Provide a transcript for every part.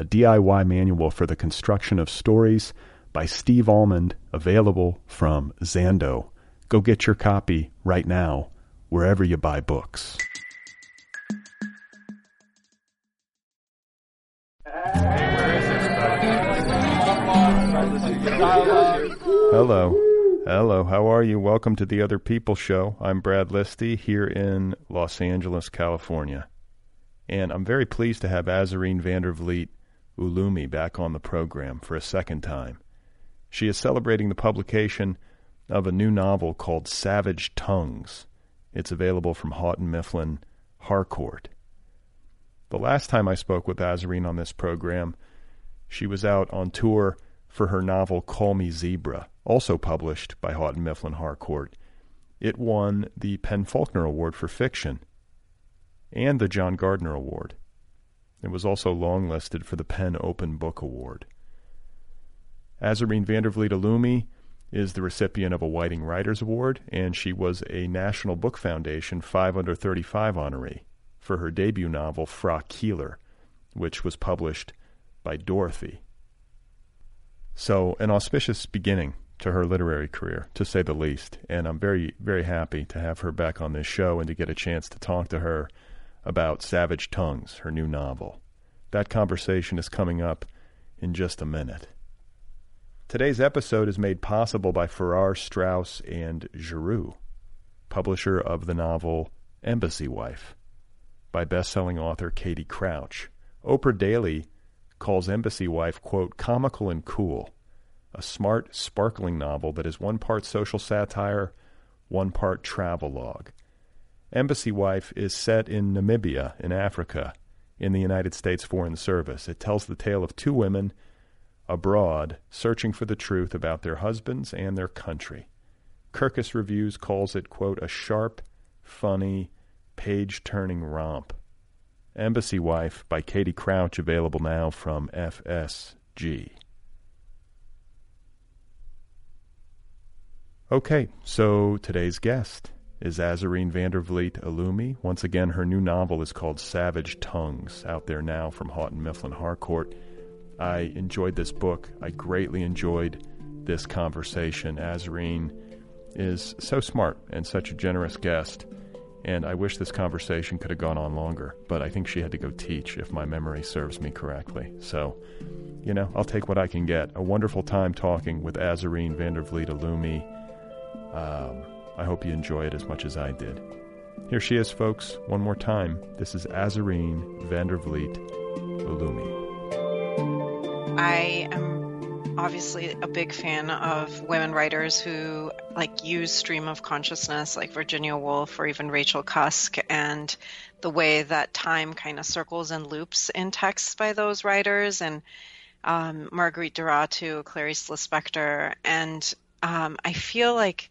a DIY manual for the construction of stories by Steve Almond, available from Zando. Go get your copy right now, wherever you buy books. Hello. Hello, how are you? Welcome to the Other People Show. I'm Brad Listi here in Los Angeles, California. And I'm very pleased to have Azareen Van der Vliet Oloomi back on the program for a second time. She is celebrating the publication of a new novel called Savage Tongues. It's available from Houghton Mifflin Harcourt. The last time I spoke with Azareen on this program, she was out on tour for her novel Call Me Zebra, also published by Houghton Mifflin Harcourt. It won the PEN/Faulkner Award for Fiction and the John Gardner Award. It was also longlisted for the PEN Open Book Award. Azareen Van der Vliet Oloomi is the recipient of a Whiting Writers Award, and she was a National Book Foundation 5 under 35 honoree for her debut novel, Fra Keeler, which was published by Dorothy. So, an auspicious beginning to her literary career, to say the least. And I'm very, very happy to have her back on this show and to get a chance to talk to her about Savage Tongues, her new novel. That conversation is coming up in just a minute. Today's episode is made possible by Farrar, Straus, and Giroux, publisher of the novel Embassy Wife by best-selling author Katie Crouch. Oprah Daily calls Embassy Wife, quote, comical and cool, a smart, sparkling novel that is one part social satire, one part travelogue. Embassy Wife is set in Namibia, in Africa, in the United States Foreign Service. It tells the tale of two women abroad searching for the truth about their husbands and their country. Kirkus Reviews calls it, quote, a sharp, funny, page turning romp. Embassy Wife by Katie Crouch, available now from FSG. Okay, so today's guest is Azareen Van der Vliet Oloomi. Once again, her new novel is called Savage Tongues, out there now from Houghton Mifflin Harcourt. I enjoyed this book. I greatly enjoyed this conversation. Azareen is so smart and such a generous guest, and I wish this conversation could have gone on longer, but I think she had to go teach, if my memory serves me correctly. So, you know, I'll take what I can get. A wonderful time talking with Azareen Van der Vliet Oloomi. Um, I hope you enjoy it as much as I did. Here she is, folks, one more time. This is Azarine Vandervliet Ulumi. I am obviously a big fan of women writers who like use stream of consciousness like Virginia Woolf or even Rachel Cusk and the way that time kind of circles and loops in texts by those writers and um, Marguerite Duras too, Clarice Lispector. And um, I feel like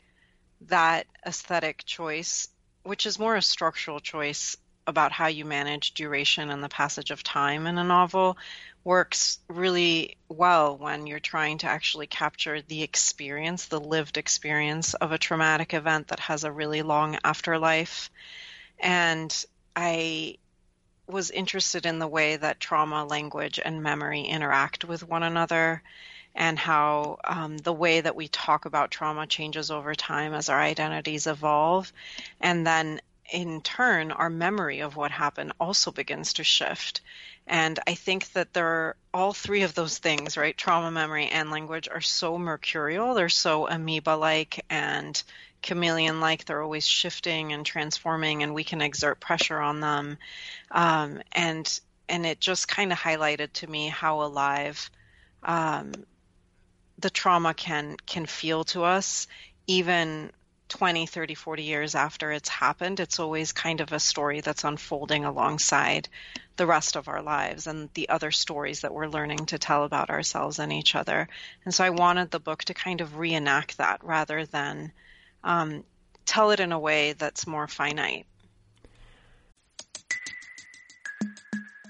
that aesthetic choice, which is more a structural choice about how you manage duration and the passage of time in a novel, works really well when you're trying to actually capture the experience, the lived experience of a traumatic event that has a really long afterlife. And I was interested in the way that trauma, language, and memory interact with one another and how um, the way that we talk about trauma changes over time as our identities evolve. And then in turn, our memory of what happened also begins to shift. And I think that there are all three of those things, right? Trauma, memory, and language are so mercurial. They're so amoeba like and chameleon like. They're always shifting and transforming, and we can exert pressure on them. Um, and and it just kind of highlighted to me how alive um, the trauma can can feel to us, even 20, 30, 40 years after it's happened, it's always kind of a story that's unfolding alongside the rest of our lives and the other stories that we're learning to tell about ourselves and each other. And so I wanted the book to kind of reenact that rather than um, tell it in a way that's more finite.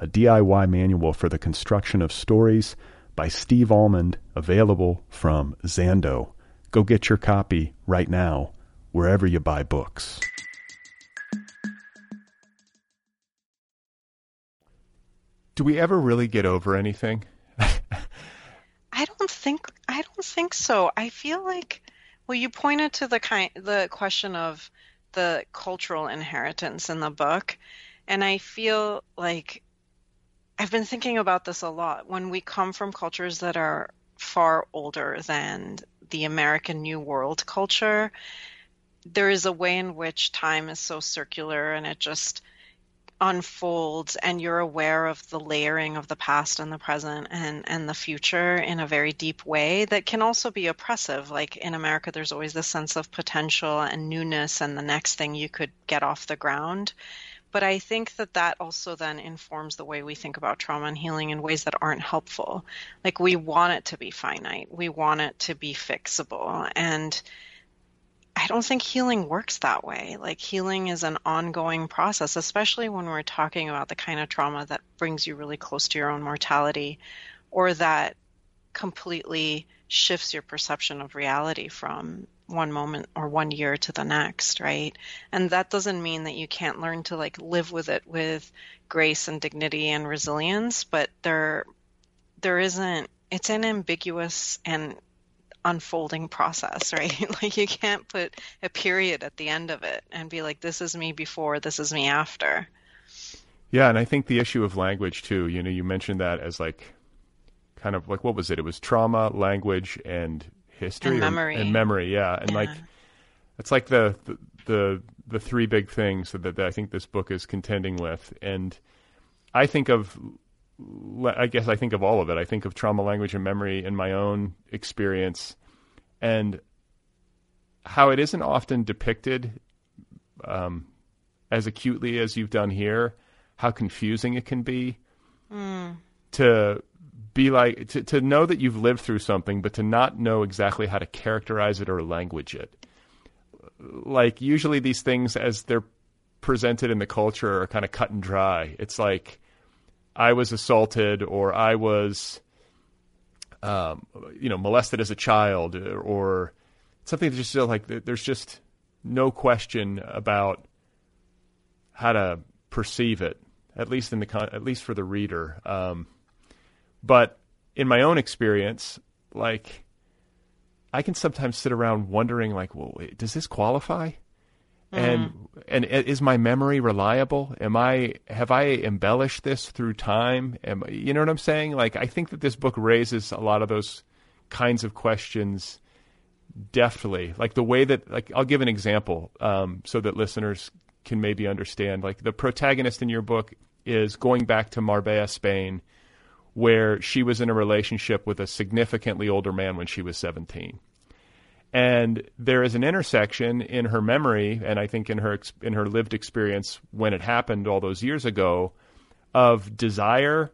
a DIY manual for the construction of stories by Steve Almond, available from Zando. Go get your copy right now, wherever you buy books. Do we ever really get over anything? I don't think I don't think so. I feel like well you pointed to the kind the question of the cultural inheritance in the book and I feel like I've been thinking about this a lot. When we come from cultures that are far older than the American New World culture, there is a way in which time is so circular and it just unfolds and you're aware of the layering of the past and the present and and the future in a very deep way that can also be oppressive. Like in america there's always this sense of potential and newness and the next thing you could get off the ground but I think that that also then informs the way we think about trauma and healing in ways that aren't helpful. Like we want it to be finite, we want it to be fixable. And I don't think healing works that way. Like healing is an ongoing process, especially when we're talking about the kind of trauma that brings you really close to your own mortality or that completely shifts your perception of reality from one moment or one year to the next, right? And that doesn't mean that you can't learn to like live with it with grace and dignity and resilience, but there there isn't it's an ambiguous and unfolding process, right? like you can't put a period at the end of it and be like this is me before, this is me after. Yeah, and I think the issue of language too, you know, you mentioned that as like kind of like what was it? It was trauma, language, and history and memory. and, and memory yeah. And yeah. like it's like the, the, the the three big things that, that I think this book is contending with. And I think of I guess I think of all of it. I think of trauma language and memory in my own experience. And how it isn't often depicted um, as acutely as you've done here how confusing it can be mm. to be like to, to know that you've lived through something, but to not know exactly how to characterize it or language it. Like usually these things as they're presented in the culture are kind of cut and dry. It's like I was assaulted or I was um, you know molested as a child or something that's just like there's just no question about how to perceive it at least in the con- at least for the reader um, but in my own experience, like I can sometimes sit around wondering, like, well, does this qualify? Mm. And and is my memory reliable? Am I have I embellished this through time? Am you know what I'm saying? Like I think that this book raises a lot of those kinds of questions deftly. Like the way that like I'll give an example um, so that listeners can maybe understand. Like the protagonist in your book is going back to Marbella, Spain, where she was in a relationship with a significantly older man when she was 17. And there is an intersection in her memory, and I think in her in her lived experience when it happened all those years ago, of desire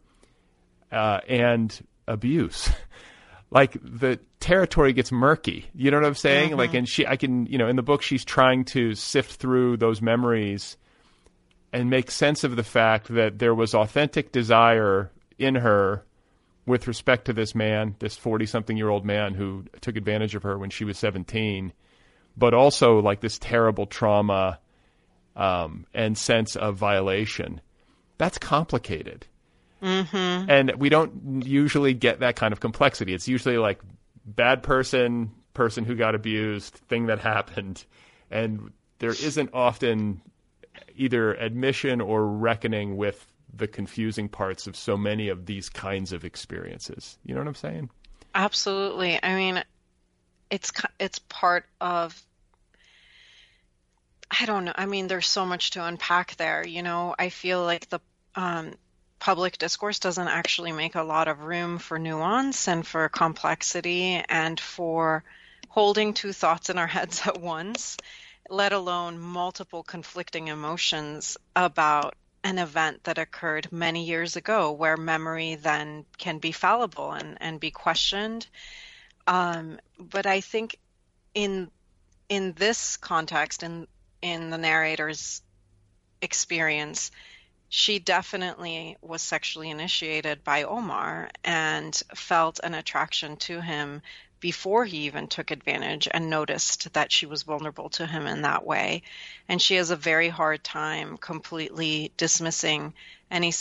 uh, and abuse. like the territory gets murky. You know what I'm saying? Mm-hmm. Like, and she, I can, you know, in the book, she's trying to sift through those memories and make sense of the fact that there was authentic desire in her with respect to this man, this 40 something year old man who took advantage of her when she was 17, but also like this terrible trauma um, and sense of violation. That's complicated. Mm-hmm. And we don't usually get that kind of complexity. It's usually like bad person, person who got abused, thing that happened. And there isn't often either admission or reckoning with the confusing parts of so many of these kinds of experiences. You know what I'm saying? Absolutely. I mean, it's it's part of I don't know. I mean, there's so much to unpack there. You know, I feel like the um, public discourse doesn't actually make a lot of room for nuance and for complexity and for holding two thoughts in our heads at once, let alone multiple conflicting emotions about an event that occurred many years ago where memory then can be fallible and, and be questioned. Um, but I think in in this context, in in the narrator's experience, she definitely was sexually initiated by Omar and felt an attraction to him before he even took advantage and noticed that she was vulnerable to him in that way. And she has a very hard time completely dismissing any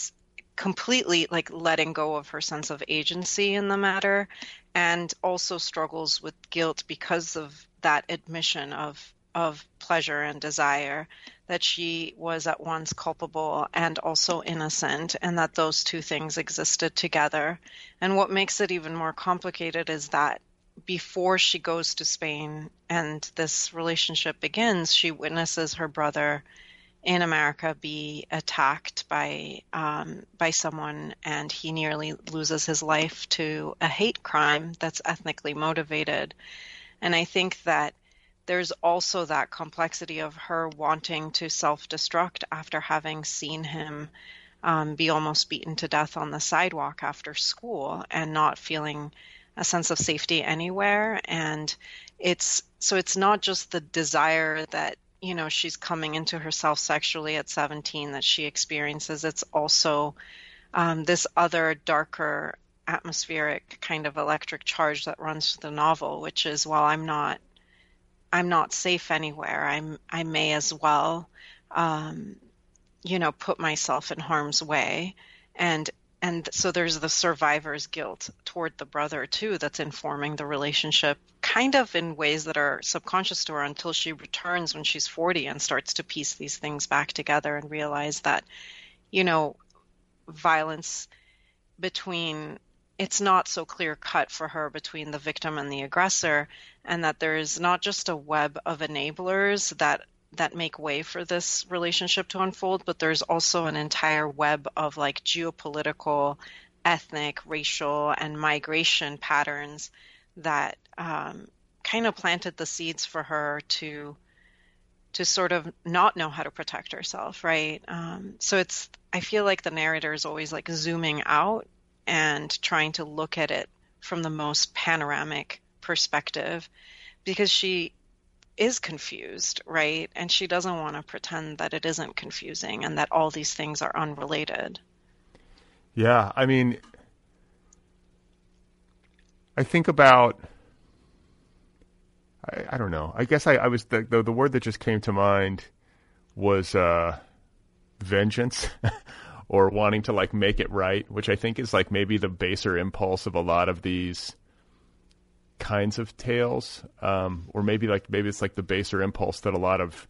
completely like letting go of her sense of agency in the matter and also struggles with guilt because of that admission of of pleasure and desire that she was at once culpable and also innocent, and that those two things existed together. And what makes it even more complicated is that before she goes to Spain and this relationship begins, she witnesses her brother in America be attacked by um, by someone, and he nearly loses his life to a hate crime that's ethnically motivated. And I think that there's also that complexity of her wanting to self destruct after having seen him um, be almost beaten to death on the sidewalk after school and not feeling a sense of safety anywhere. And it's so it's not just the desire that you know she's coming into herself sexually at 17 that she experiences it's also um, this other darker atmospheric kind of electric charge that runs through the novel which is while i'm not I'm not safe anywhere. I'm I may as well, um, you know, put myself in harm's way, and and so there's the survivor's guilt toward the brother too that's informing the relationship kind of in ways that are subconscious to her until she returns when she's 40 and starts to piece these things back together and realize that you know violence between it's not so clear cut for her between the victim and the aggressor and that there is not just a web of enablers that that make way for this relationship to unfold but there's also an entire web of like geopolitical ethnic racial and migration patterns that um, kind of planted the seeds for her to to sort of not know how to protect herself right? Um, so it's i feel like the narrator is always like zooming out and trying to look at it from the most panoramic perspective because she is confused, right? And she doesn't want to pretend that it isn't confusing and that all these things are unrelated. Yeah, I mean, I think about. I, I don't know. I guess I, I was the, the, the word that just came to mind was uh, vengeance or wanting to like make it right, which I think is like maybe the baser impulse of a lot of these kinds of tales, um, or maybe like maybe it's like the baser impulse that a lot of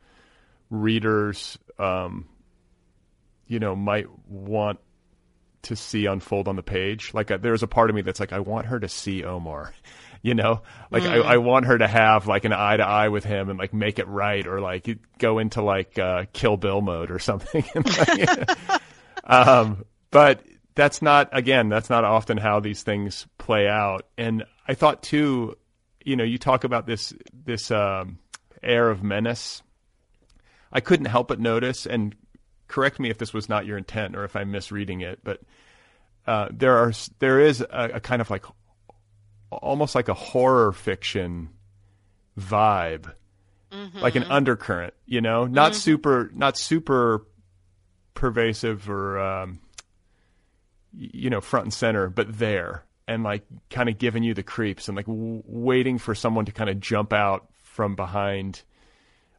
readers, um, you know, might want to see unfold on the page. Like uh, there's a part of me that's like, I want her to see Omar, you know, like mm. I, I, want her to have like an eye to eye with him and like make it right, or like go into like uh, Kill Bill mode or something. um, but that's not again that's not often how these things play out and i thought too you know you talk about this this um, air of menace i couldn't help but notice and correct me if this was not your intent or if i'm misreading it but uh, there are there is a, a kind of like almost like a horror fiction vibe mm-hmm. like an undercurrent you know not mm-hmm. super not super pervasive or um, you know front and center, but there and like kind of giving you the creeps and like w- waiting for someone to kind of jump out from behind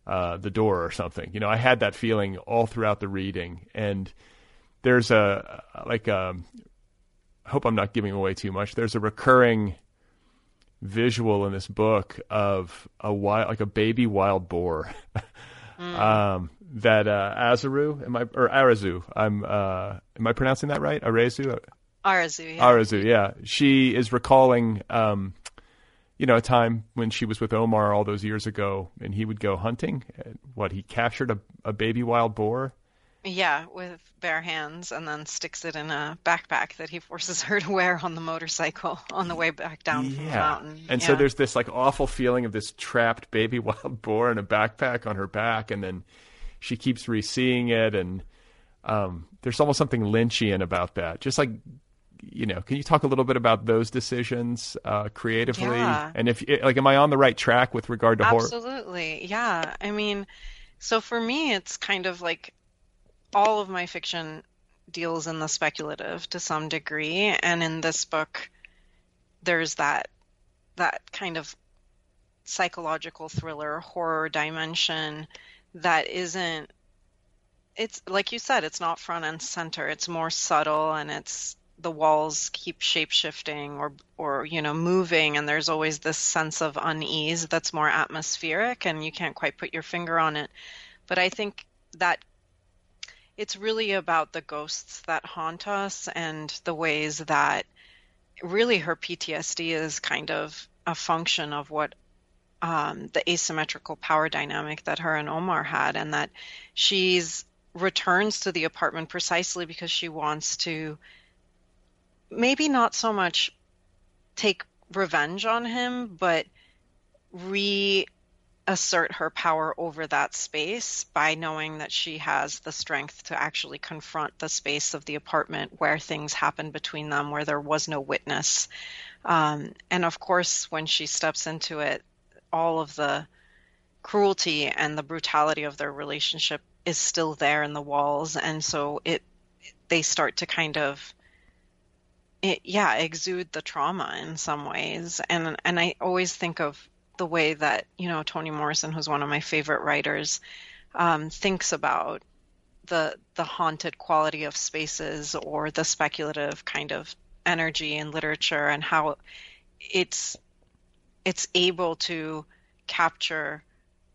uh, the door or something. You know, I had that feeling all throughout the reading, and there's a like a. Um, I hope I'm not giving away too much. There's a recurring visual in this book of a wild, like a baby wild boar. mm. um, that uh, Azaru, am I or Arazu? I'm uh, am I pronouncing that right? Arazu. Arazu. Yeah. Arazu. Yeah. She is recalling, um, you know, a time when she was with Omar all those years ago, and he would go hunting. What he captured a, a baby wild boar. Yeah, with bare hands, and then sticks it in a backpack that he forces her to wear on the motorcycle on the way back down yeah. from the mountain. And yeah. so there's this like awful feeling of this trapped baby wild boar in a backpack on her back, and then she keeps re-seeing it, and um, there's almost something Lynchian about that. Just like you know, can you talk a little bit about those decisions uh, creatively? Yeah. And if like, am I on the right track with regard to Absolutely. horror? Absolutely, yeah. I mean, so for me, it's kind of like all of my fiction deals in the speculative to some degree, and in this book, there's that that kind of psychological thriller horror dimension that isn't it's like you said it's not front and center. It's more subtle and it's the walls keep shape shifting or or you know moving and there's always this sense of unease that's more atmospheric and you can't quite put your finger on it. But i think that it's really about the ghosts that haunt us and the ways that really her PTSD is kind of a function of what um, the asymmetrical power dynamic that her and Omar had, and that she's returns to the apartment precisely because she wants to maybe not so much take revenge on him, but reassert her power over that space by knowing that she has the strength to actually confront the space of the apartment where things happened between them, where there was no witness. Um, and of course, when she steps into it, all of the cruelty and the brutality of their relationship is still there in the walls. And so it they start to kind of it, yeah exude the trauma in some ways. And and I always think of the way that you know Toni Morrison who's one of my favorite writers um, thinks about the the haunted quality of spaces or the speculative kind of energy in literature and how it's it's able to capture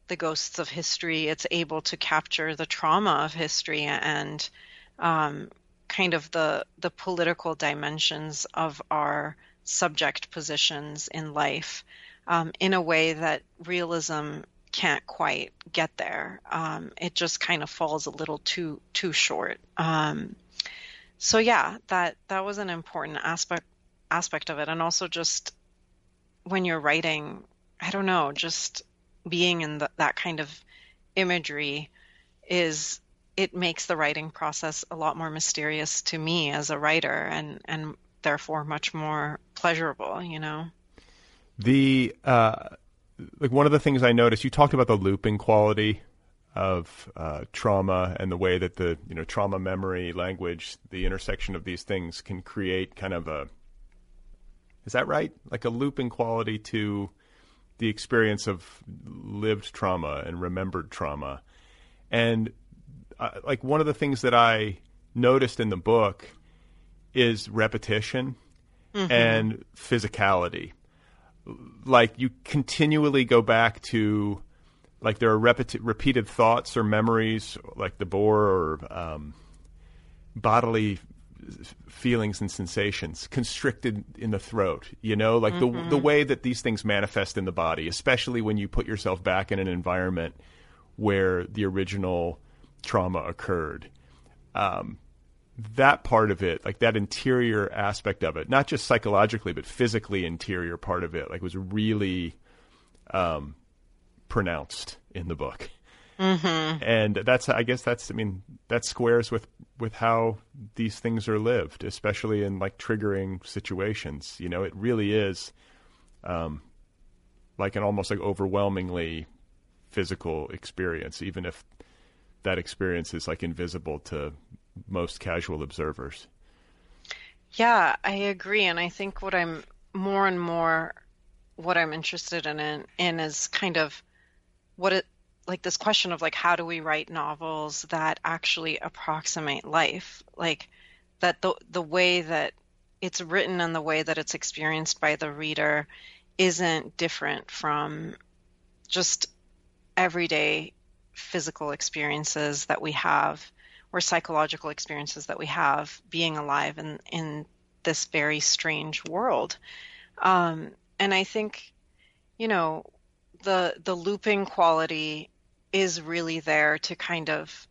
the ghosts of history. It's able to capture the trauma of history and um, kind of the the political dimensions of our subject positions in life um, in a way that realism can't quite get there. Um, it just kind of falls a little too too short. Um, so yeah, that that was an important aspect aspect of it, and also just when you're writing, I don't know, just being in the, that kind of imagery is it makes the writing process a lot more mysterious to me as a writer and and therefore much more pleasurable you know? The uh like one of the things i noticed you talked about the looping quality of uh, trauma and the way that the you know trauma memory language the intersection of these things can create kind of a is that right? Like a looping quality to the experience of lived trauma and remembered trauma. And uh, like one of the things that I noticed in the book is repetition mm-hmm. and physicality. Like you continually go back to, like there are repeti- repeated thoughts or memories, like the boar or um, bodily feelings and sensations constricted in the throat you know like mm-hmm. the the way that these things manifest in the body especially when you put yourself back in an environment where the original trauma occurred um, that part of it, like that interior aspect of it, not just psychologically, but physically interior part of it, like was really um, pronounced in the book. Mm-hmm. And that's, I guess that's, I mean, that squares with, with how these things are lived, especially in like triggering situations. You know, it really is, um, like an almost like overwhelmingly physical experience, even if that experience is like invisible to most casual observers. Yeah, I agree. And I think what I'm more and more, what I'm interested in, in, in is kind of what it, like this question of like how do we write novels that actually approximate life? Like that the the way that it's written and the way that it's experienced by the reader isn't different from just everyday physical experiences that we have or psychological experiences that we have being alive in in this very strange world. Um, and i think you know the the looping quality is really there to kind of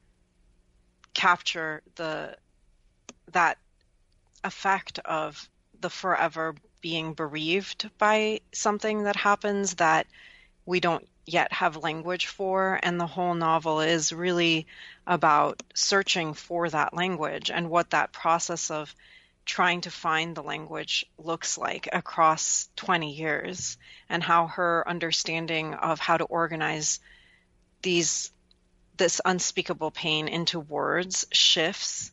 capture the that effect of the forever being bereaved by something that happens that we don't yet have language for. And the whole novel is really about searching for that language and what that process of trying to find the language looks like across 20 years and how her understanding of how to organize these this unspeakable pain into words shifts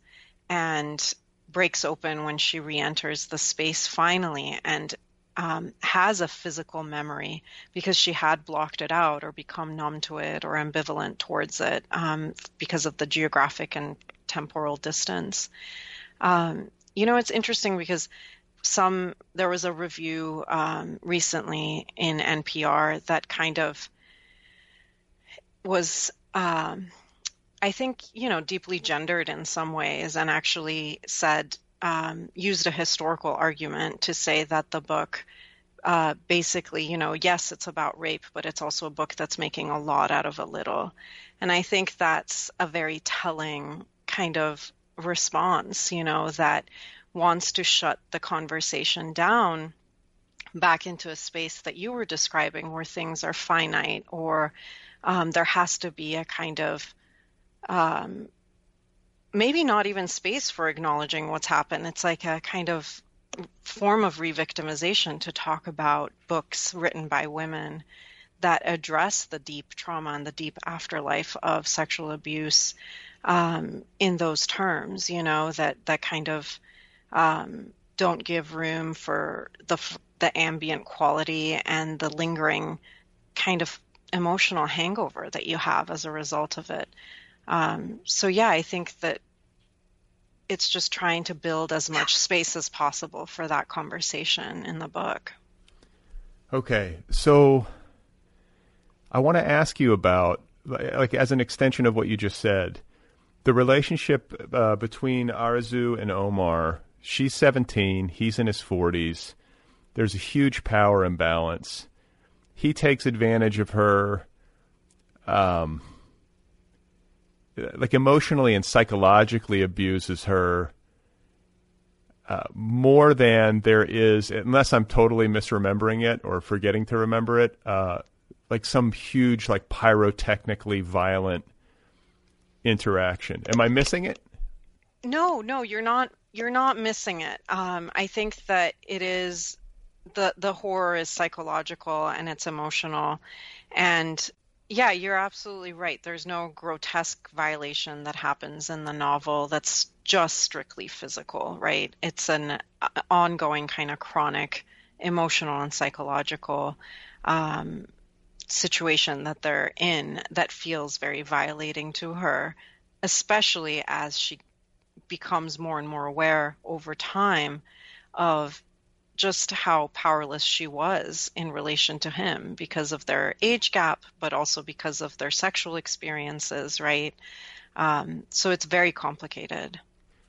and breaks open when she re-enters the space finally and um, has a physical memory because she had blocked it out or become numb to it or ambivalent towards it um, because of the geographic and temporal distance. Um, you know, it's interesting because some there was a review um, recently in NPR that kind of was, um, I think, you know, deeply gendered in some ways, and actually said um, used a historical argument to say that the book. Uh, basically, you know, yes, it's about rape, but it's also a book that's making a lot out of a little. And I think that's a very telling kind of response, you know, that wants to shut the conversation down back into a space that you were describing where things are finite or um, there has to be a kind of um, maybe not even space for acknowledging what's happened. It's like a kind of form of revictimization to talk about books written by women that address the deep trauma and the deep afterlife of sexual abuse um, in those terms. You know that that kind of um, don't give room for the the ambient quality and the lingering kind of emotional hangover that you have as a result of it. Um, so yeah, I think that it's just trying to build as much space as possible for that conversation in the book. Okay, so I want to ask you about, like, as an extension of what you just said, the relationship uh, between Arezou and Omar. She's 17, he's in his 40s. There's a huge power imbalance he takes advantage of her um like emotionally and psychologically abuses her uh, more than there is, unless I'm totally misremembering it or forgetting to remember it, uh, like some huge, like pyrotechnically violent interaction. Am I missing it? No, no, you're not. You're not missing it. Um, I think that it is the the horror is psychological and it's emotional and yeah you're absolutely right there's no grotesque violation that happens in the novel that's just strictly physical right it's an uh, ongoing kind of chronic emotional and psychological um, situation that they're in that feels very violating to her especially as she becomes more and more aware over time of just how powerless she was in relation to him because of their age gap, but also because of their sexual experiences, right? Um, so it's very complicated.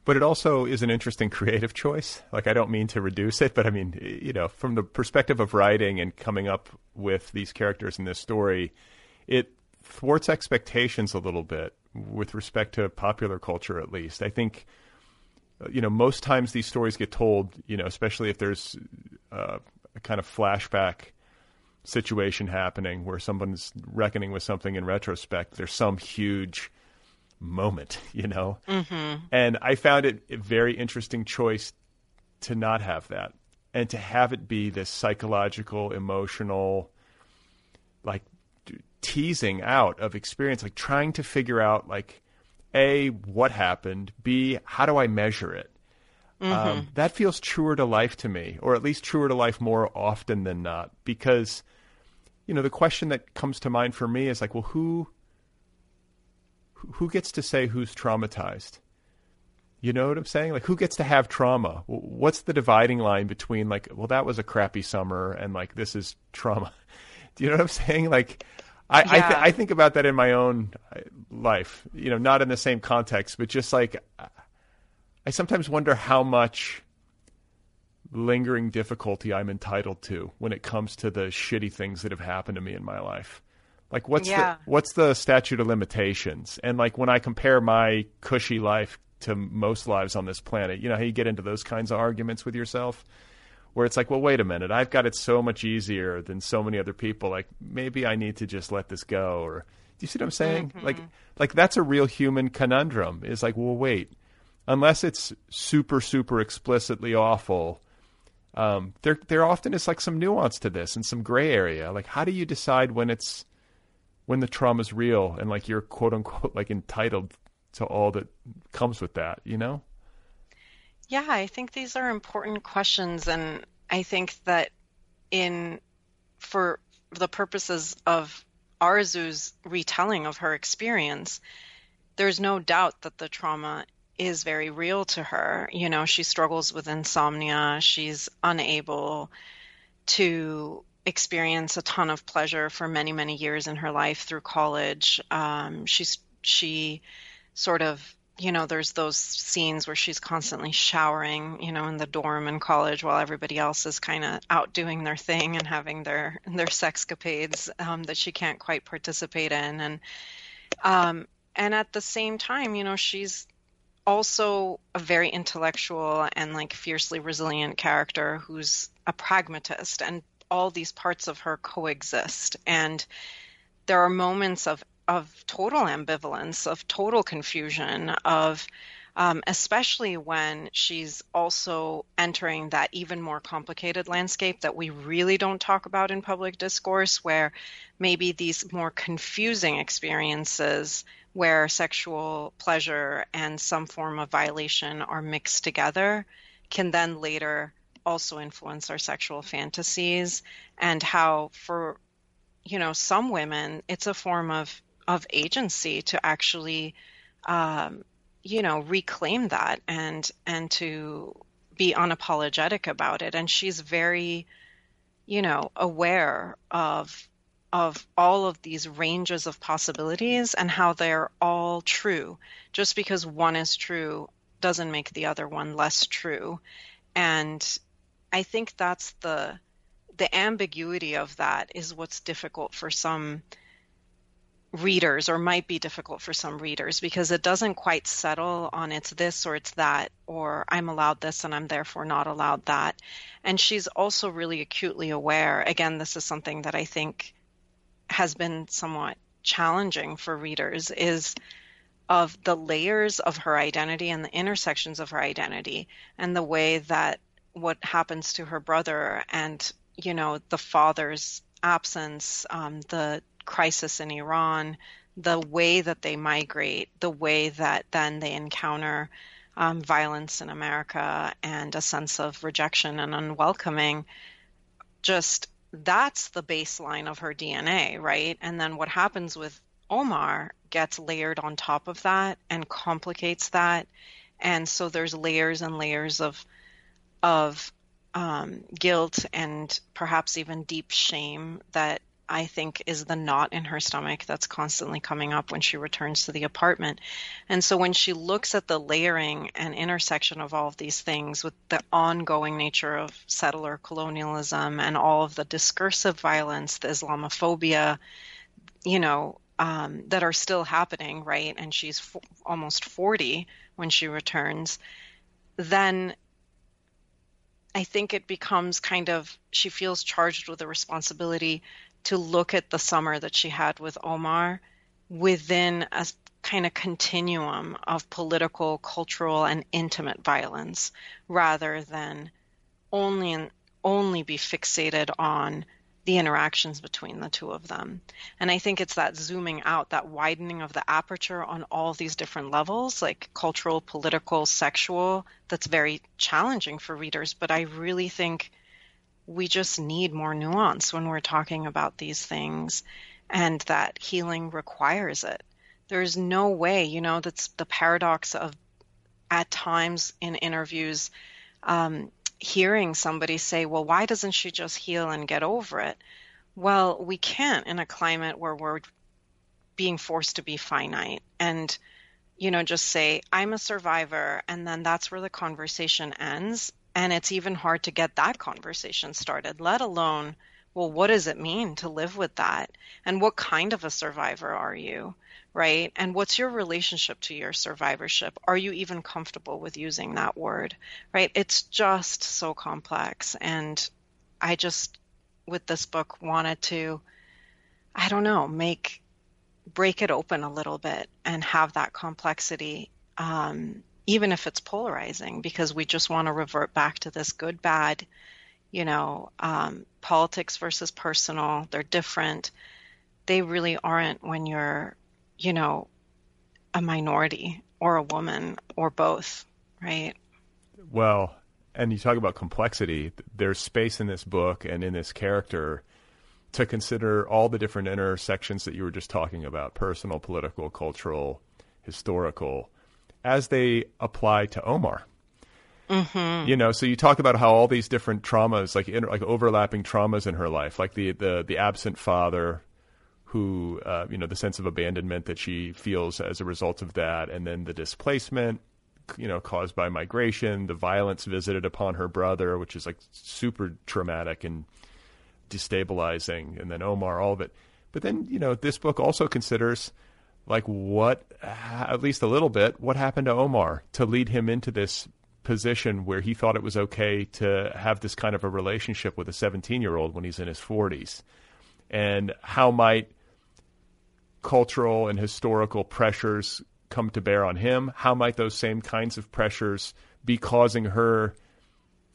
But it also is an interesting creative choice. Like, I don't mean to reduce it, but I mean, you know, from the perspective of writing and coming up with these characters in this story, it thwarts expectations a little bit with respect to popular culture, at least. I think you know, most times these stories get told, you know, especially if there's uh, a kind of flashback situation happening where someone's reckoning with something in retrospect. There's some huge moment, you know? Mm-hmm. And I found it a very interesting choice to not have that and to have it be this psychological, emotional, like teasing out of experience, like trying to figure out, like, A, what happened, B, how do I measure it? Mm-hmm. Um, that feels truer to life to me, or at least truer to life more often than not, because, you know, the question that comes to mind for me is like, well, who who gets to say who's traumatized? You know what I'm saying? Like, who gets to have trauma? What's the dividing line between like, well, that was a crappy summer, and like this is trauma? Do you know what I'm saying? Like, I yeah. I, th- I think about that in my own uh, life. You know, not in the same context, but just like I sometimes wonder how much lingering difficulty I'm entitled to when it comes to the shitty things that have happened to me in my life. Like what's yeah. the what's the statute of limitations? And like when I compare my cushy life to most lives on this planet, you know how you get into those kinds of arguments with yourself where it's like, well, wait a minute, I've got it so much easier than so many other people. Like maybe I need to just let this go or do you see what I'm saying? Mm-hmm. Like like that's a real human conundrum. Is like, well, wait, unless it's super super explicitly awful, um, there there often is like some nuance to this and some gray area. Like, how do you decide when it's when the trauma's real and like you're quote unquote like entitled to all that comes with that? You know? Yeah, I think these are important questions, and I think that in for the purposes of Arzu's retelling of her experience, there's no doubt that the trauma is very real to her. You know, she struggles with insomnia. She's unable to experience a ton of pleasure for many, many years in her life through college. Um, she's she sort of you know there's those scenes where she's constantly showering you know in the dorm in college while everybody else is kind of out doing their thing and having their their sexcapades um, that she can't quite participate in and um, and at the same time you know she's also a very intellectual and like fiercely resilient character who's a pragmatist and all these parts of her coexist. And there are moments of of total ambivalence, of total confusion, of um, especially when she's also entering that even more complicated landscape that we really don't talk about in public discourse, where maybe these more confusing experiences where sexual pleasure and some form of violation are mixed together can then later also influence our sexual fantasies and how for you know some women it's a form of of agency to actually um, you know reclaim that and and to be unapologetic about it. And she's very you know aware of of all of these ranges of possibilities and how they're all true. Just because one is true doesn't make the other one less true. And i think that's the the ambiguity of that is what's difficult for some readers or might be difficult for some readers because it doesn't quite settle on it's this or it's that or I'm allowed this and I'm therefore not allowed that. And she's also really acutely aware. Again, this is something that I think has been somewhat challenging for readers is of the layers of her identity and the intersections of her identity and the way that what happens to her brother and you know the father's absence um, the crisis in Iran, the way that they migrate, the way that then they encounter um, violence in America and a sense of rejection and unwelcoming, just that's the baseline of her DNA, right? And then what happens with Omar gets layered on top of that and complicates that. And so there's layers and layers of of um, guilt and perhaps even deep shame that I think is the knot in her stomach that's constantly coming up when she returns to the apartment. And so when she looks at the layering and intersection of all of these things with the ongoing nature of settler colonialism and all of the discursive violence, the Islamophobia, you know, um, that are still happening, right? And she's f- almost 40 when she returns. then I think it becomes kind of she feels charged with a responsibility to look at the summer that she had with Omar within a kind of continuum of political, cultural, and intimate violence rather than only only be fixated on the interactions between the two of them. And I think it's that zooming out, that widening of the aperture on all these different levels, like cultural, political, sexual, that's very challenging for readers. But I really think we just need more nuance when we're talking about these things, and that healing requires it. There's no way, you know, that's the paradox of at times in interviews, um, hearing somebody say, well, why doesn't she just heal and get over it? Well, we can't in a climate where we're being forced to be finite and, you know, just say, I'm a survivor, and then that's where the conversation ends. And it's even hard to get that conversation started, let alone, well, what does it mean to live with that? And what kind of a survivor are you? Right? And what's your relationship to your survivorship? Are you even comfortable with using that word, right? It's just so complex. And I just, with this book, wanted to, I don't know, make, break it open a little bit and have that complexity, um, even if it's polarizing, because we just want to revert back to this good, bad, you know, um, politics versus personal. They're different. They really aren't when you're you know, a minority or a woman or both, right? Well, and you talk about complexity. There's space in this book and in this character to consider all the different intersections that you were just talking about personal, political, cultural, historical as they apply to Omar. Mm-hmm. You know, so you talk about how all these different traumas, like like overlapping traumas in her life, like the the the absent father, who, uh, you know, the sense of abandonment that she feels as a result of that, and then the displacement, you know, caused by migration, the violence visited upon her brother, which is like super traumatic and destabilizing, and then Omar, all of it. But then, you know, this book also considers like what, at least a little bit, what happened to Omar to lead him into this position where he thought it was okay to have this kind of a relationship with a 17 year old when he's in his 40s. And how might cultural and historical pressures come to bear on him? How might those same kinds of pressures be causing her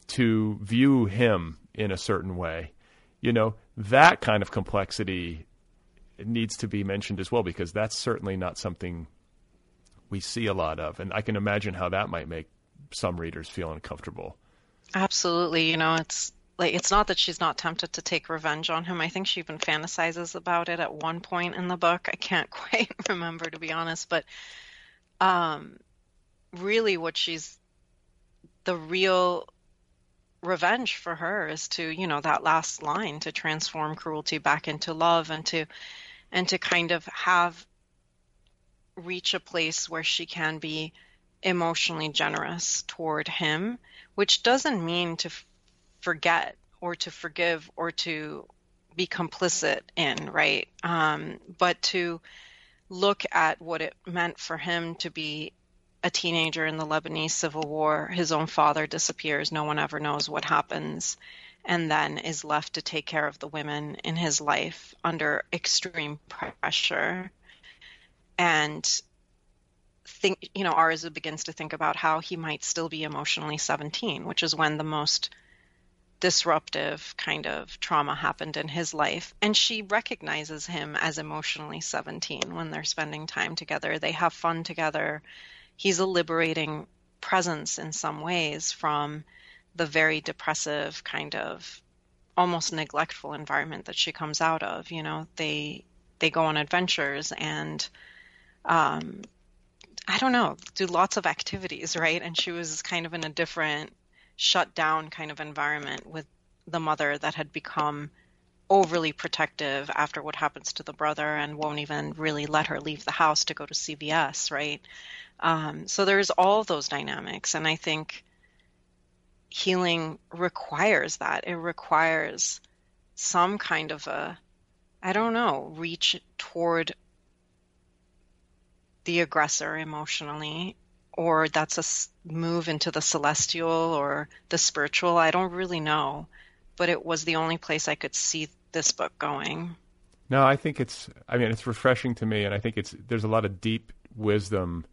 to view him in a certain way? You know, that kind of complexity needs to be mentioned as well because that's certainly not something we see a lot of. And I can imagine how that might make some readers feel uncomfortable. Absolutely. You know, it's like it's not that she's not tempted to take revenge on him. I think she even fantasizes about it at one point in the book. I can't quite remember to be honest, but um really what she's the real revenge for her is to, you know, that last line to transform cruelty back into love and to and to kind of have reach a place where she can be emotionally generous toward him, which doesn't mean to forget or to forgive or to be complicit in, right? Um, but to look at what it meant for him to be a teenager in the Lebanese civil war. His own father disappears, no one ever knows what happens, and then is left to take care of the women in his life under extreme pressure. And think, you know, Arzu begins to think about how he might still be emotionally 17, which is when the most disruptive kind of trauma happened in his life. And she recognizes him as emotionally 17 when they're spending time together. They have fun together. He's a liberating presence in some ways from the very depressive kind of almost neglectful environment that she comes out of. You know, they they go on adventures and um, I don't know, do lots of activities, right? And she was kind of in a different shut down kind of environment with the mother that had become overly protective after what happens to the brother and won't even really let her leave the house to go to CVS, right? Um, so there's all those dynamics, and I think healing requires that. It requires some kind of a, I don't know, reach toward the aggressor emotionally or that's a move into the celestial or the spiritual. I don't really know, but it was the only place I could see this book going. No, I think it's. I mean, it's refreshing to me, and I think it's. There's a lot of deep wisdom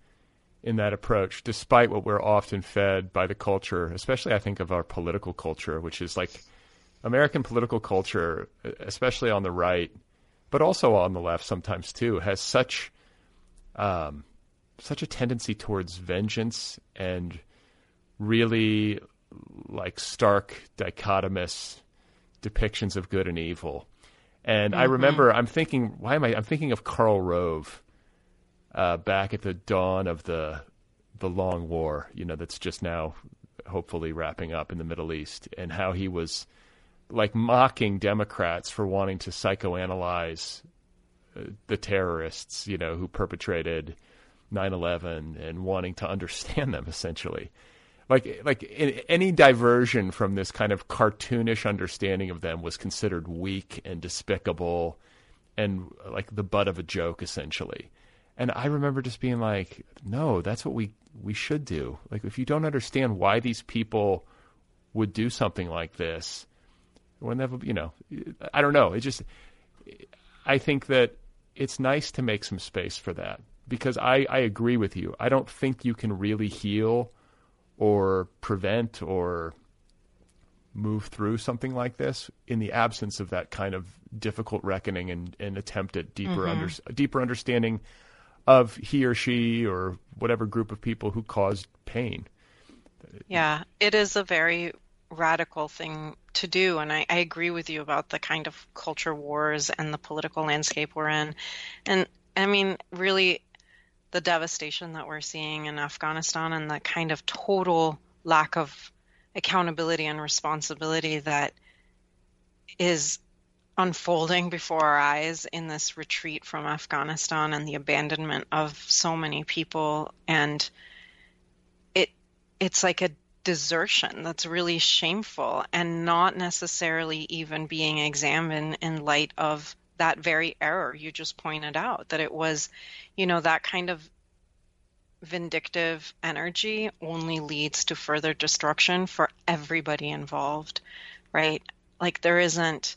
in that approach, despite what we're often fed by the culture, especially I think of our political culture, which is like American political culture, especially on the right, but also on the left sometimes too, has such um, such a tendency towards vengeance and really like stark dichotomous depictions of good and evil. And mm-hmm. I remember I'm thinking, why am I? I'm thinking of Karl Rove uh, back at the dawn of the the long war, you know, that's just now hopefully wrapping up in the Middle East, and how he was like mocking Democrats for wanting to psychoanalyze uh, the terrorists, you know, who perpetrated 9/11 and wanting to understand them essentially. Like like any diversion from this kind of cartoonish understanding of them was considered weak and despicable and like the butt of a joke essentially. And I remember just being like, no, that's what we we should do. Like if you don't understand why these people would do something like this, whenever you know, I don't know. It just I think that it's nice to make some space for that because I, I agree with you. I don't think you can really heal or prevent or move through something like this in the absence of that kind of difficult reckoning and, and attempt at deeper mm-hmm. under, deeper understanding of he or she or whatever group of people who caused pain. Yeah, it is a very radical thing to do. And I, I, agree with you about the kind of culture wars and the political landscape we're in. And I mean, really, the devastation that we're seeing in Afghanistan and the kind of total lack of accountability and responsibility that is unfolding before our eyes in this retreat from Afghanistan and the abandonment of so many people. And it it's like a desertion that's really shameful and not necessarily even being examined in light of that very error you just pointed out that it was you know that kind of vindictive energy only leads to further destruction for everybody involved right like there isn't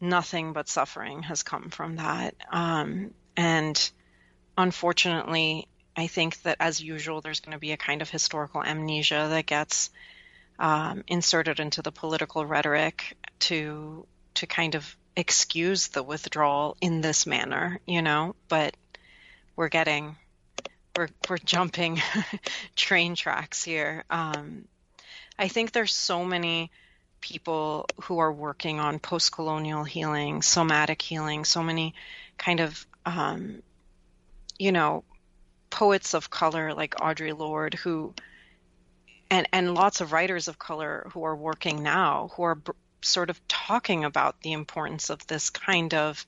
nothing but suffering has come from that. Um, and unfortunately, I think that as usual, there's going to be a kind of historical amnesia that gets um, inserted into the political rhetoric to to kind of excuse the withdrawal in this manner, you know. But we're getting we're we're jumping train tracks here. Um, I think there's so many people who are working on post colonial healing, somatic healing, so many kind of, um, you know, poets of color like Audre Lorde, who, and, and lots of writers of color who are working now, who are sort of talking about the importance of this kind of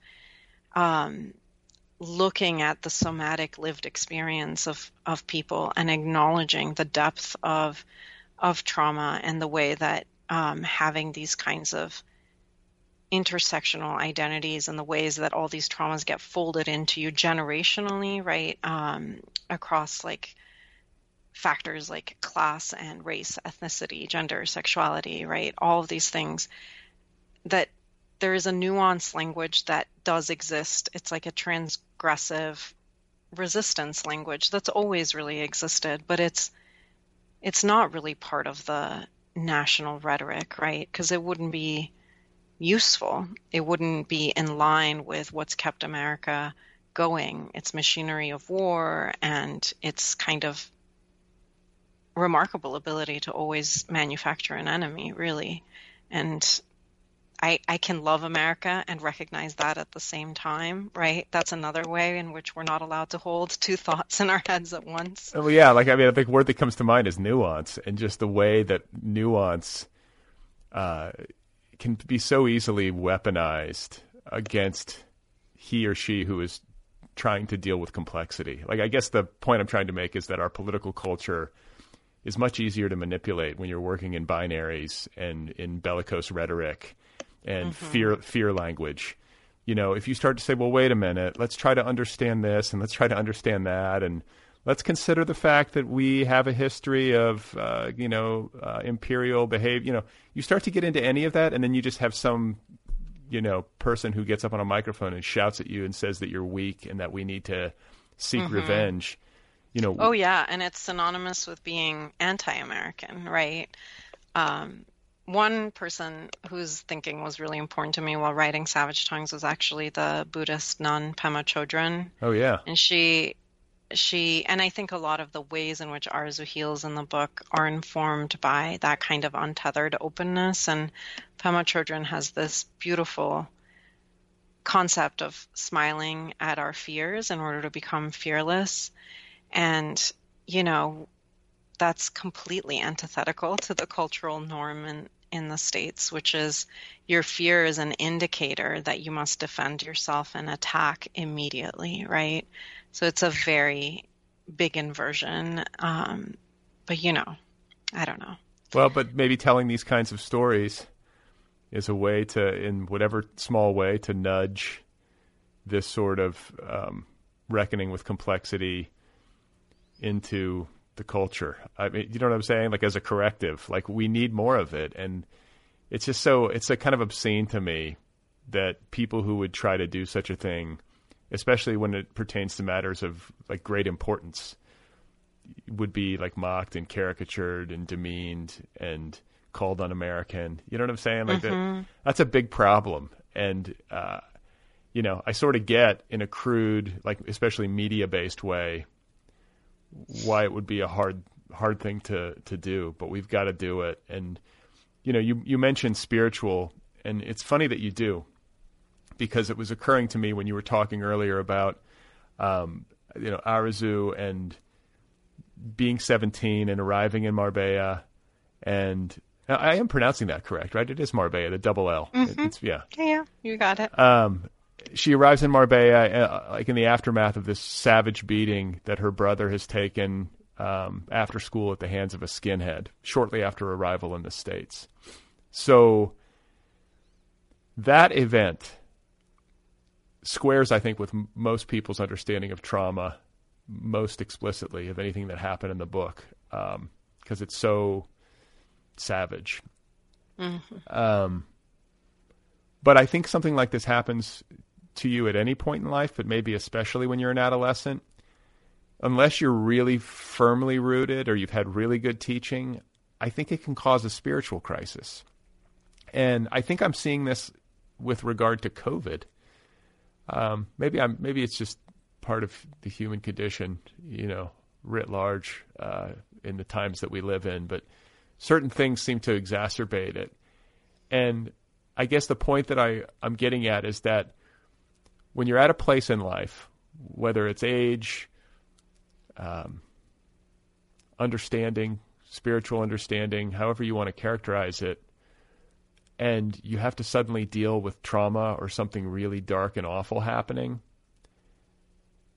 um, looking at the somatic lived experience of, of people and acknowledging the depth of of trauma and the way that um, having these kinds of intersectional identities and the ways that all these traumas get folded into you generationally, right? Um, across like factors like class and race, ethnicity, gender, sexuality, right? All of these things that there is a nuanced language that does exist. It's like a transgressive resistance language that's always really existed, but it's it's not really part of the national rhetoric, right? Because it wouldn't be useful. It wouldn't be in line with what's kept America going, its machinery of war and its kind of remarkable ability to always manufacture an enemy, really. And I, I can love America and recognize that at the same time, right? That's another way in which we're not allowed to hold two thoughts in our heads at once. Well, yeah, like I mean, a big word that comes to mind is nuance, and just the way that nuance uh, can be so easily weaponized against he or she who is trying to deal with complexity. Like, I guess the point I'm trying to make is that our political culture is much easier to manipulate when you're working in binaries and in bellicose rhetoric and mm-hmm. fear fear language. You know, if you start to say, "Well, wait a minute, let's try to understand this and let's try to understand that and let's consider the fact that we have a history of, uh, you know, uh, imperial behavior. You know, you start to get into any of that, and then you just have some, you know, person who gets up on a microphone and shouts at you and says that you're weak and that we need to seek mm-hmm. revenge. You know. Oh yeah, and it's synonymous with being anti-American, right? Um, one person whose thinking was really important to me while writing Savage Tongues was actually the Buddhist nun Pema Chodron. Oh yeah. And she she and I think a lot of the ways in which Arzu heals in the book are informed by that kind of untethered openness and Pema Chodron has this beautiful concept of smiling at our fears in order to become fearless and you know that's completely antithetical to the cultural norm in, in the States, which is your fear is an indicator that you must defend yourself and attack immediately, right? So it's a very big inversion. Um, but, you know, I don't know. Well, but maybe telling these kinds of stories is a way to, in whatever small way, to nudge this sort of um, reckoning with complexity into the culture. I mean, you know what I'm saying? Like as a corrective, like we need more of it. And it's just so, it's a kind of obscene to me that people who would try to do such a thing, especially when it pertains to matters of like great importance, would be like mocked and caricatured and demeaned and called un-American. You know what I'm saying? Like mm-hmm. that, that's a big problem. And, uh, you know, I sort of get in a crude, like especially media based way, why it would be a hard hard thing to to do, but we've got to do it. And you know, you you mentioned spiritual, and it's funny that you do, because it was occurring to me when you were talking earlier about, um, you know, Arzu and being 17 and arriving in Marbella, and I am pronouncing that correct, right? It is Marbella, the double L. Mm-hmm. It's, yeah. Yeah, you got it. Um, she arrives in Marbella, uh, like in the aftermath of this savage beating that her brother has taken um, after school at the hands of a skinhead, shortly after arrival in the states. So that event squares, I think, with m- most people's understanding of trauma most explicitly of anything that happened in the book because um, it's so savage. Mm-hmm. Um, but I think something like this happens to you at any point in life, but maybe especially when you're an adolescent, unless you're really firmly rooted or you've had really good teaching, I think it can cause a spiritual crisis. And I think I'm seeing this with regard to COVID. Um, maybe I'm maybe it's just part of the human condition, you know, writ large uh, in the times that we live in. But certain things seem to exacerbate it. And I guess the point that I, I'm getting at is that when you're at a place in life, whether it's age, um, understanding, spiritual understanding, however you want to characterize it, and you have to suddenly deal with trauma or something really dark and awful happening,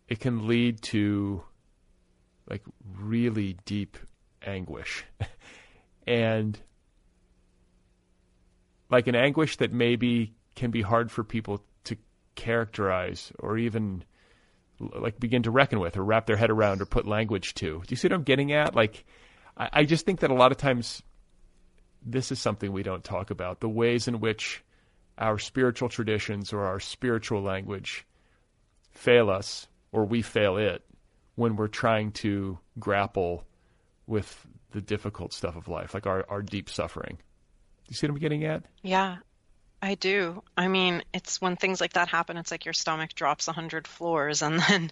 it can lead to like really deep anguish. and like an anguish that maybe can be hard for people characterize or even like begin to reckon with or wrap their head around or put language to. Do you see what I'm getting at? Like, I, I just think that a lot of times this is something we don't talk about the ways in which our spiritual traditions or our spiritual language fail us or we fail it when we're trying to grapple with the difficult stuff of life, like our, our deep suffering. Do you see what I'm getting at? Yeah, I do. I mean, it's when things like that happen, it's like your stomach drops a hundred floors, and then,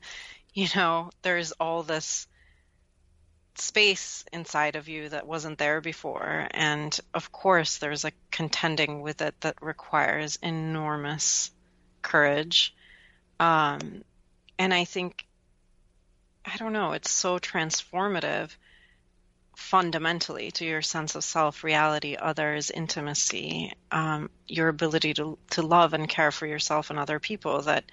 you know, there's all this space inside of you that wasn't there before. And of course, there's a contending with it that requires enormous courage. Um, and I think, I don't know, it's so transformative fundamentally to your sense of self, reality, others, intimacy, um, your ability to to love and care for yourself and other people. That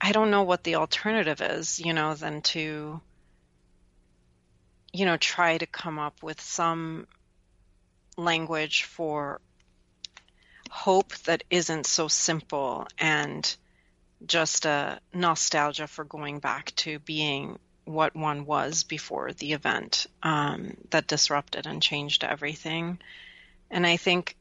I don't know what the alternative is, you know, than to you know try to come up with some language for hope that isn't so simple and just a nostalgia for going back to being what one was before the event um, that disrupted and changed everything. And I think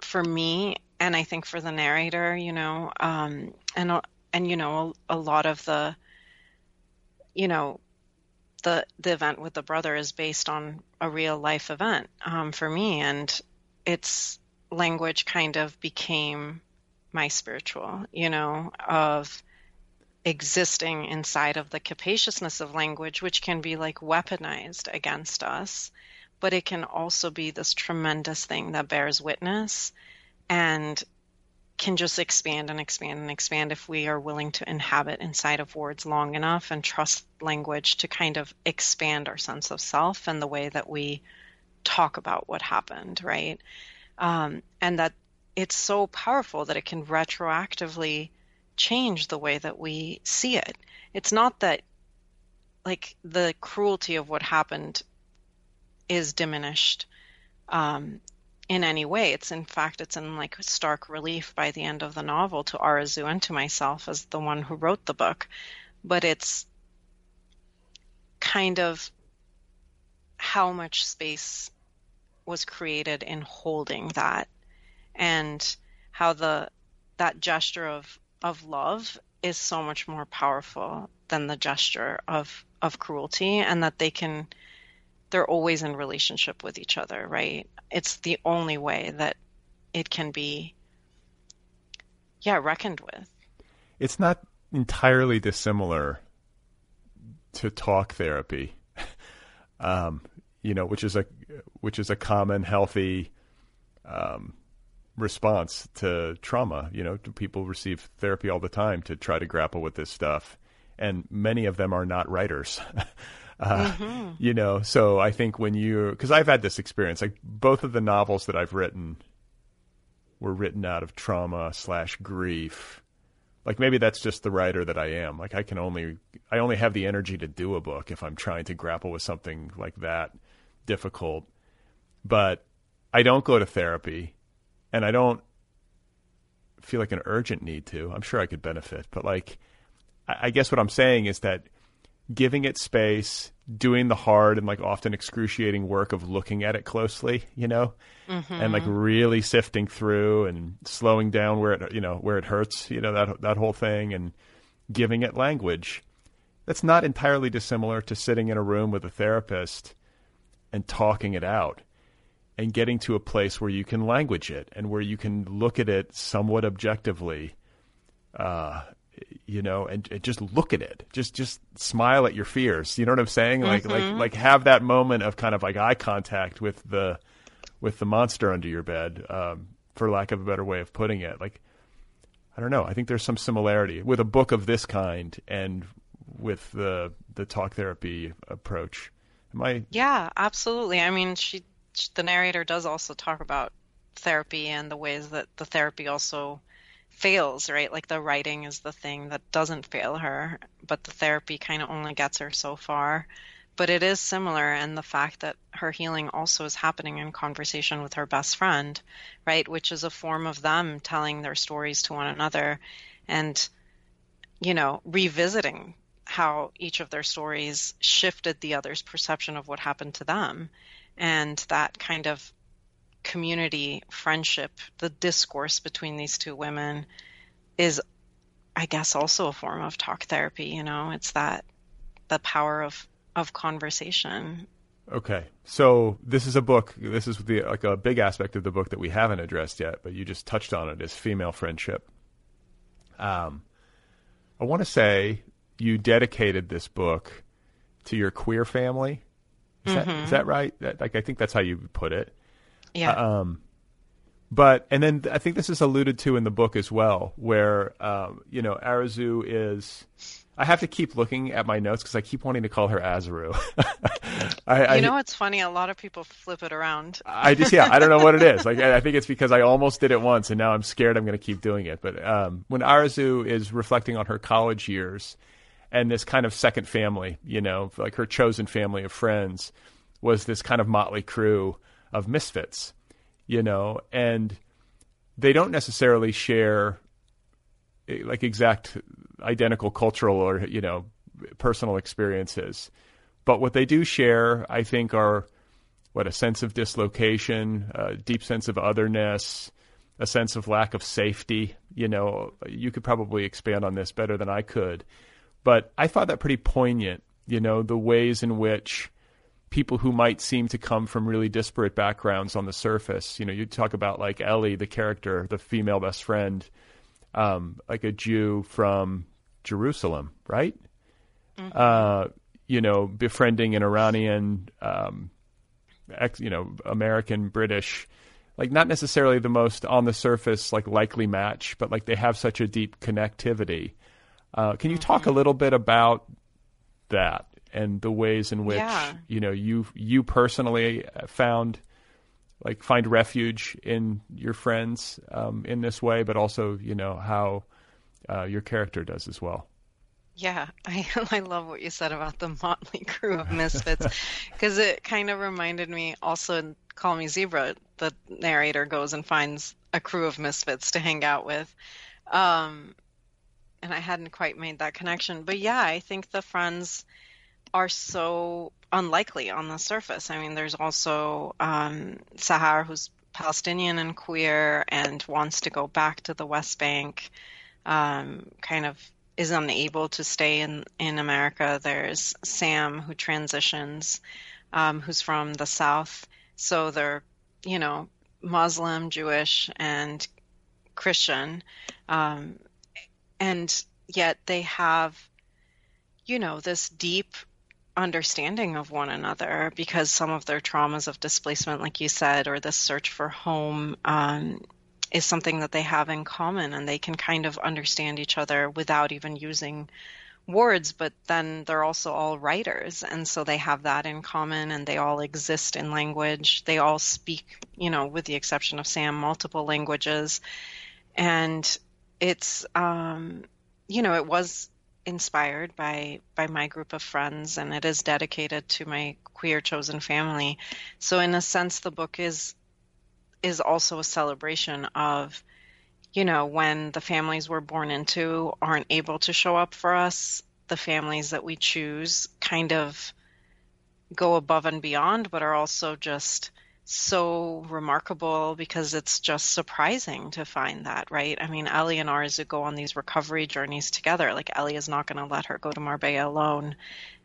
for me, and I think for the narrator, you know, um, and and you know, a, a lot of the, you know, the the event with the brother is based on a real life event um, for me, and it's language kind of became my spiritual, you know, of existing inside of the capaciousness of language, which can be like weaponized against us, but it can also be this tremendous thing that bears witness and can just expand and expand and expand if we are willing to inhabit inside of words long enough and trust language to kind of expand our sense of self and the way that we talk about what happened, right? Um, and that it's so powerful that it can retroactively change the way that we see it. It's not that like the cruelty of what happened is diminished um, in any way. It's in fact it's in like stark relief by the end of the novel to Arazu and to myself as the one who wrote the book. But it's kind of how much space was created in holding that and how the that gesture of of love is so much more powerful than the gesture of of cruelty and that they can they're always in relationship with each other right? It's the only way that it can be yeah reckoned with. It's not entirely dissimilar to talk therapy. Um, you know which is a which is a common healthy um, response to trauma. You know, people receive therapy all the time to try to grapple with this stuff, and many of them are not writers. uh, mm-hmm. You know, so I think when you, because I've had this experience, like both of the novels that I've written were written out of trauma slash grief. Like maybe that's just the writer that I am. Like I can only, I only have the energy to do a book if I'm trying to grapple with something like that difficult. But I don't go to therapy and I don't feel like an urgent need to. I'm sure I could benefit, but like, I guess what I'm saying is that giving it space, doing the hard and like often excruciating work of looking at it closely, you know, mm-hmm. and like really sifting through and slowing down where it, you know, where it hurts, you know, that that whole thing, and giving it language. That's not entirely dissimilar to sitting in a room with a therapist and talking it out and getting to a place where you can language it and where you can look at it somewhat objectively, uh, you know, and, and, just look at it. Just just smile at your fears. You know what I'm saying? Like mm-hmm. like like have that moment of kind of like eye contact with the with the monster under your bed, um, for lack of a better way of putting it. Like I don't know. I think there's some similarity with a book of this kind and with the the talk therapy approach. Am I? Yeah, absolutely. I mean, she the narrator does also talk about therapy and the ways that the therapy also fails, right? Like the writing is the thing that doesn't fail her, but the therapy kind of only gets her so far. But it is similar, and the fact that her healing also is happening in conversation with her best friend, right? Which is a form of them telling their stories to one another and, you know, revisiting how each of their stories shifted the other's perception of what happened to them and that kind of community friendship, the discourse between these two women is, I guess, also a form of talk therapy. You know, it's that the power of of conversation. Okay, so this is a book. This is the like a big aspect of the book that we haven't addressed yet, but you just touched on it is female friendship. Um, I want to say you dedicated this book to your queer family is, mm-hmm. that, is that right? That, like I think that's how you put it. Yeah. Uh, um, but and then I think this is alluded to in the book as well, where um, you know Arazu is. I have to keep looking at my notes because I keep wanting to call her Azaru. I, you know, I, it's funny. A lot of people flip it around. I just, yeah, I don't know what it is. Like, I think it's because I almost did it once, and now I'm scared I'm going to keep doing it. But um, when Arazu is reflecting on her college years, and this kind of second family, you know, like her chosen family of friends was this kind of motley crew of misfits, you know, and they don't necessarily share eh, like exact identical cultural or you know personal experiences. But what they do share, I think, are what a sense of dislocation, a deep sense of otherness, a sense of lack of safety. You know, you could probably expand on this better than I could. But I thought that pretty poignant, you know, the ways in which people who might seem to come from really disparate backgrounds on the surface, you know, you talk about like Ellie, the character, the female best friend, um, like a Jew from Jerusalem, right? Mm-hmm. Uh, you know, befriending an Iranian, um, ex, you know, American, British, like not necessarily the most on the surface like likely match, but like they have such a deep connectivity. Uh, can you talk a mm-hmm. little bit about that and the ways in which yeah. you know you you personally found like find refuge in your friends um, in this way, but also you know how uh, your character does as well. Yeah, I I love what you said about the motley crew of misfits because it kind of reminded me also in Call Me Zebra, the narrator goes and finds a crew of misfits to hang out with. Um, and I hadn't quite made that connection. But yeah, I think the friends are so unlikely on the surface. I mean, there's also um, Sahar, who's Palestinian and queer and wants to go back to the West Bank, um, kind of is unable to stay in, in America. There's Sam, who transitions, um, who's from the South. So they're, you know, Muslim, Jewish, and Christian. Um, and yet they have you know this deep understanding of one another because some of their traumas of displacement like you said or this search for home um, is something that they have in common and they can kind of understand each other without even using words but then they're also all writers. And so they have that in common and they all exist in language. They all speak you know with the exception of sam multiple languages. And it's um, you know it was inspired by by my group of friends and it is dedicated to my queer chosen family. So in a sense the book is is also a celebration of you know when the families we're born into aren't able to show up for us the families that we choose kind of go above and beyond but are also just so remarkable because it's just surprising to find that, right? I mean, Ellie and Arzu go on these recovery journeys together. Like, Ellie is not going to let her go to Marbella alone.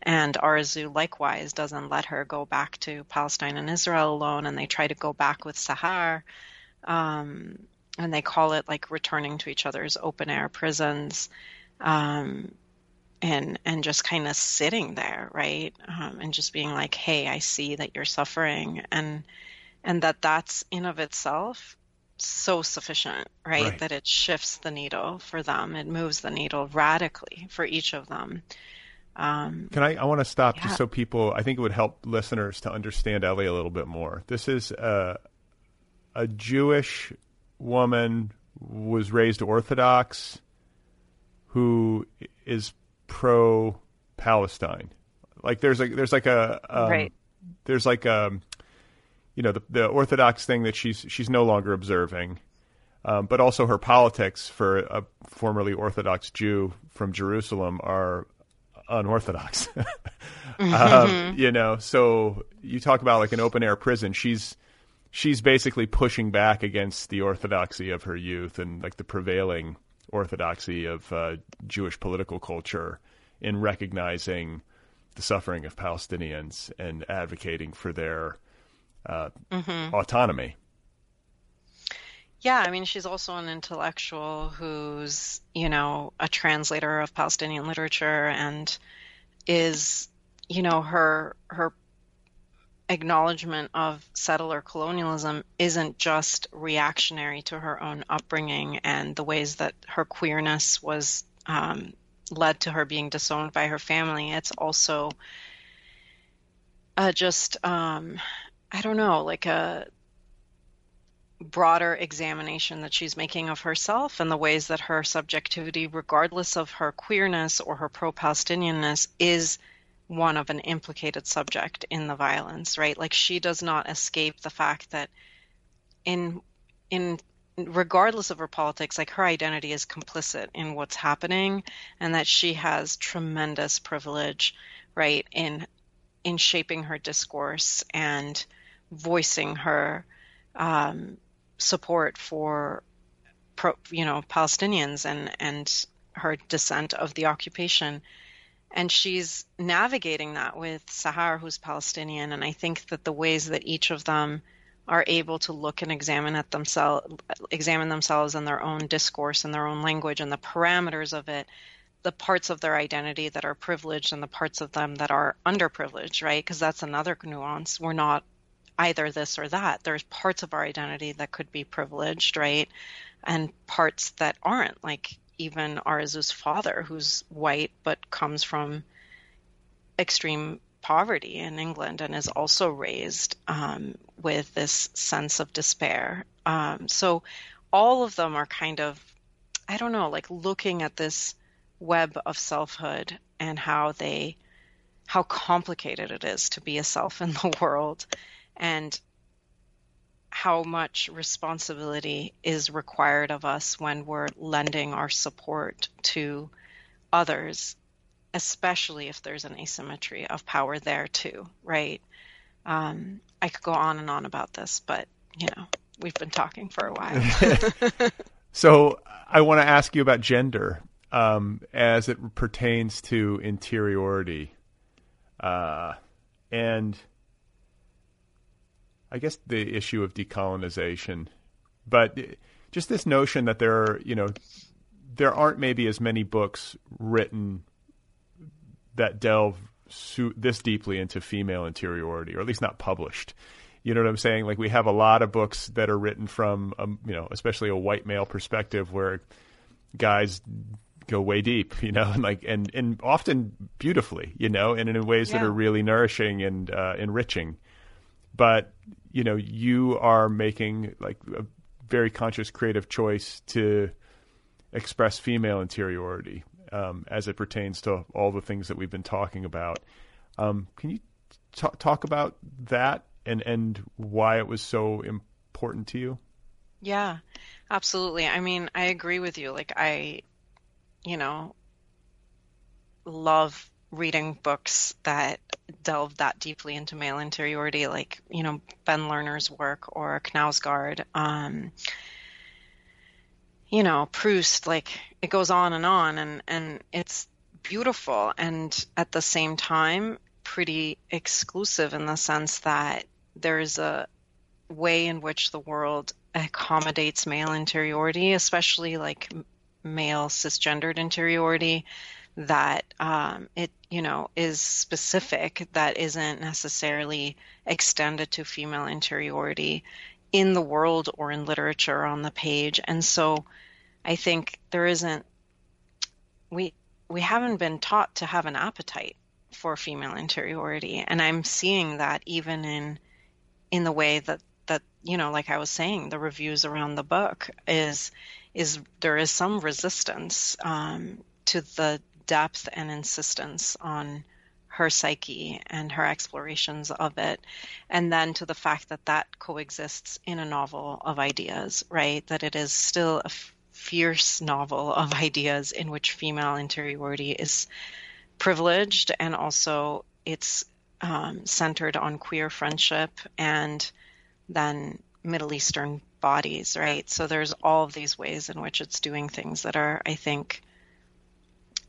And Arzu likewise doesn't let her go back to Palestine and Israel alone. And they try to go back with Sahar. Um, and they call it like returning to each other's open air prisons. Um, and and just kind of sitting there right um, and just being like hey i see that you're suffering and and that that's in of itself so sufficient, right? right? That it shifts the needle for them. It moves the needle radically for each of them. Um, Can I? I want to stop yeah. just so people. I think it would help listeners to understand Ellie a little bit more. This is a, a Jewish woman was raised Orthodox, who is pro Palestine. Like there's like there's like a um, right. There's like a you know the, the Orthodox thing that she's she's no longer observing, um, but also her politics for a formerly Orthodox Jew from Jerusalem are unorthodox. um, mm-hmm. you know, so you talk about like an open air prison. She's she's basically pushing back against the orthodoxy of her youth and like the prevailing orthodoxy of uh, Jewish political culture in recognizing the suffering of Palestinians and advocating for their uh, mm-hmm. autonomy. Yeah, I mean, she's also an intellectual who's, you know, a translator of Palestinian literature and is, you know, her her acknowledgement of settler colonialism isn't just reactionary to her own upbringing and the ways that her queerness was um, led to her being disowned by her family. It's also uh, just um, I don't know, like a broader examination that she's making of herself and the ways that her subjectivity, regardless of her queerness or her pro Palestinianness, is one of an implicated subject in the violence, right? Like she does not escape the fact that in in regardless of her politics, like her identity is complicit in what's happening, and that she has tremendous privilege, right, in in shaping her discourse and voicing her um, support for, pro, you know, Palestinians and and her dissent of the occupation. And she's navigating that with Sahar, who's Palestinian. And I think that the ways that each of them are able to look and examine at themselves, examine themselves and their own discourse and their own language and the parameters of it, the parts of their identity that are privileged and the parts of them that are underprivileged, right? Because that's another nuance. We're not either this or that. There's parts of our identity that could be privileged, right? And parts that aren't, like even Arzu's father, who's white but comes from extreme poverty in England and is also raised um, with this sense of despair. Um, so all of them are kind of, I don't know, like looking at this web of selfhood and how they, how complicated it is to be a self in the world and how much responsibility is required of us when we're lending our support to others especially if there's an asymmetry of power there too, right? Um, I could go on and on about this, but you know, we've been talking for a while. so I want to ask you about gender um, as it pertains to interiority, uh, and I guess the issue of decolonization, but just this notion that there are, you know, there aren't maybe as many books written that delve su- this deeply into female interiority, or at least not published. You know what I'm saying? Like we have a lot of books that are written from, um, you know, especially a white male perspective, where guys go way deep, you know, and like and and often beautifully, you know, and in ways yeah. that are really nourishing and uh, enriching. But you know, you are making like a very conscious creative choice to express female interiority um, as it pertains to all the things that we've been talking about. Um, can you t- talk about that and and why it was so important to you? Yeah, absolutely. I mean, I agree with you. Like I, you know, love reading books that delve that deeply into male interiority, like you know Ben Lerner's work or Knausgaard. Um, you know, Proust, like it goes on and on and, and it's beautiful and at the same time pretty exclusive in the sense that there's a way in which the world accommodates male interiority, especially like male cisgendered interiority, that um, it you know is specific that isn't necessarily extended to female interiority in the world or in literature on the page. And so I think there isn't we we haven't been taught to have an appetite for female interiority and I'm seeing that even in in the way that that you know like I was saying the reviews around the book is is there is some resistance um, to the depth and insistence on her psyche and her explorations of it, and then to the fact that that coexists in a novel of ideas, right? That it is still a fierce novel of ideas in which female interiority is privileged and also it's um, centered on queer friendship and then Middle Eastern bodies, right? So there's all of these ways in which it's doing things that are, I think,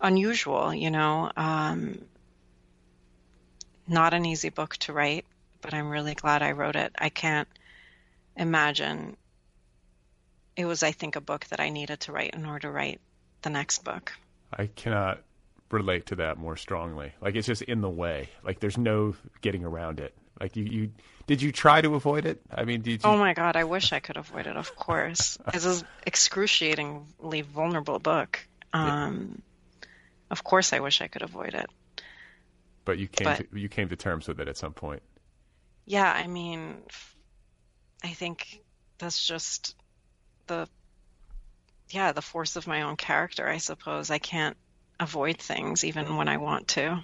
unusual, you know. Um, not an easy book to write, but I'm really glad I wrote it. I can't imagine. It was, I think, a book that I needed to write in order to write the next book. I cannot relate to that more strongly. Like it's just in the way. Like there's no getting around it. Like you, you did you try to avoid it? I mean, did you... Oh my god, I wish I could avoid it. Of course, it's an excruciatingly vulnerable book. Um, yeah. Of course, I wish I could avoid it. But you came but, to, you came to terms with it at some point. Yeah, I mean, I think that's just the yeah the force of my own character. I suppose I can't avoid things even when I want to.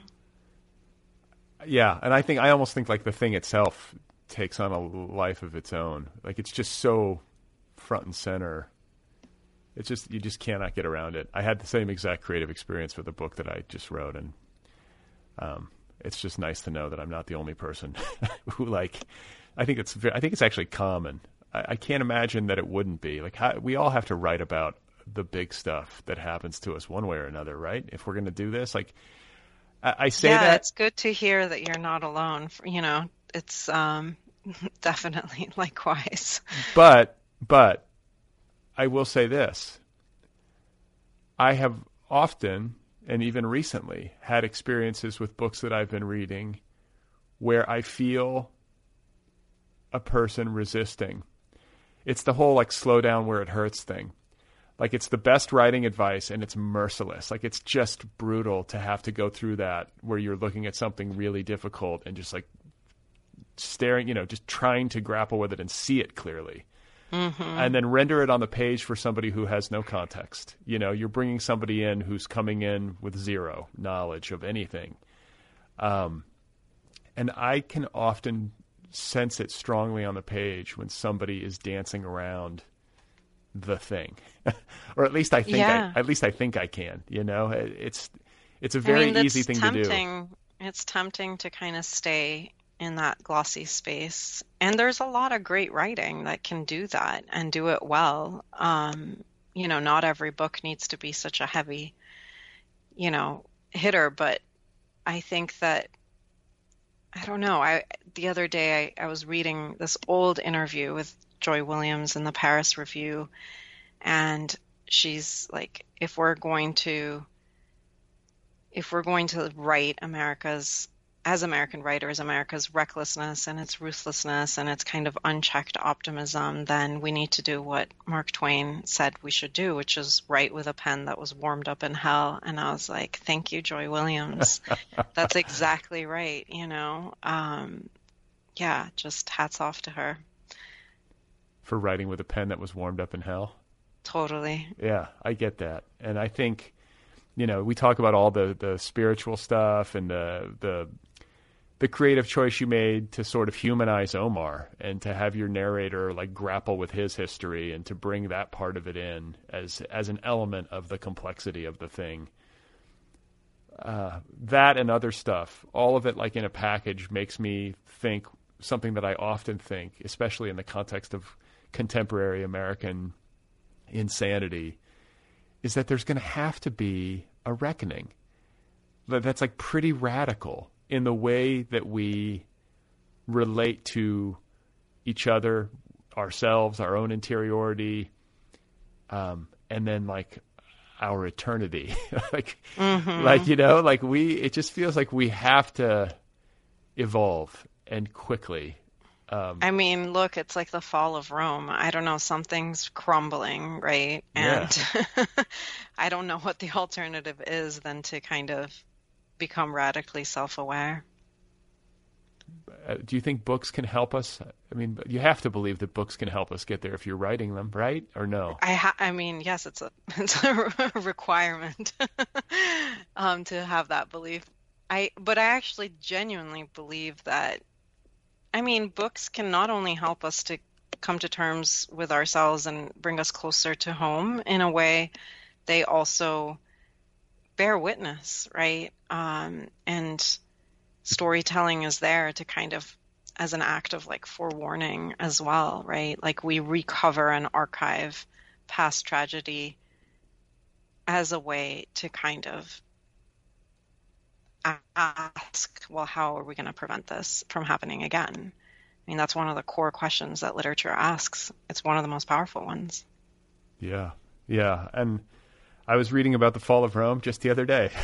Yeah, and I think I almost think like the thing itself takes on a life of its own. Like it's just so front and center. It's just you just cannot get around it. I had the same exact creative experience with the book that I just wrote, and um, it's just nice to know that I'm not the only person who like. I think it's I think it's actually common. I, I can't imagine that it wouldn't be. Like how, we all have to write about the big stuff that happens to us one way or another, right? If we're going to do this, like I, I say yeah, that it's good to hear that you're not alone. You know, it's um, definitely likewise. But but I will say this. I have often and even recently had experiences with books that I've been reading where I feel a person resisting. It's the whole like slow down where it hurts thing. Like it's the best writing advice and it's merciless. Like it's just brutal to have to go through that where you're looking at something really difficult and just like staring, you know, just trying to grapple with it and see it clearly. Mm-hmm. And then render it on the page for somebody who has no context. You know, you're bringing somebody in who's coming in with zero knowledge of anything. Um, and I can often sense it strongly on the page when somebody is dancing around the thing, or at least I think Yeah. I, at least I think I can. You know, It- it's it's a very I mean, easy thing tempting. to do. It's tempting to kind of stay in that glossy space. And there's a lot of great writing that can do that and do it well. Um, you know, not every book needs to be such a heavy, you know, hitter, but I think that I don't know. I the other day I, I was reading this old interview with Joy Williams in the Paris Review, and she's like, if we're going to if we're going to write America's as American writers, America's recklessness and its ruthlessness and its kind of unchecked optimism, then we need to do what Mark Twain said we should do, which is write with a pen that was warmed up in hell. And I was like, thank you, Joy Williams. That's exactly right, you know? Um, yeah, just hats off to her. for writing with a pen that was warmed up in hell. Totally. Yeah, I get that, and I think, you know, we talk about all the the spiritual stuff and the the the creative choice you made to sort of humanize Omar and to have your narrator like grapple with his history and to bring that part of it in as as an element of the complexity of the thing. Uh, that and other stuff, all of it like in a package, makes me think something that I often think, especially in the context of contemporary American insanity is that there's going to have to be a reckoning. That- That's like pretty radical in the way that we relate to each other, ourselves, our own interiority, um, and then like our eternity. like, like you know, like we. It just feels like we have to evolve and quickly. Um, I mean, look, it's like the fall of Rome. I don't know, something's crumbling, right? Yeah. And I don't know what the alternative is than to kind of become radically self aware. uh, do you think books can help us? I mean, you have to believe that books can help us get there if you're writing them, right? Or no? I ha- I mean, yes, it's a it's a requirement um, to have that belief. I but I actually genuinely believe that. I mean, books can not only help us to come to terms with ourselves and bring us closer to home in a way, they also bear witness, right? Um, and storytelling is there to kind of as an act of like forewarning as well, right? Like we recover and archive past tragedy as a way to kind of ask, well, how are we going to prevent this from happening again? I mean, that's one of the core questions that literature asks. It's one of the most powerful ones. Yeah, yeah. And I was reading about the fall of Rome just the other day.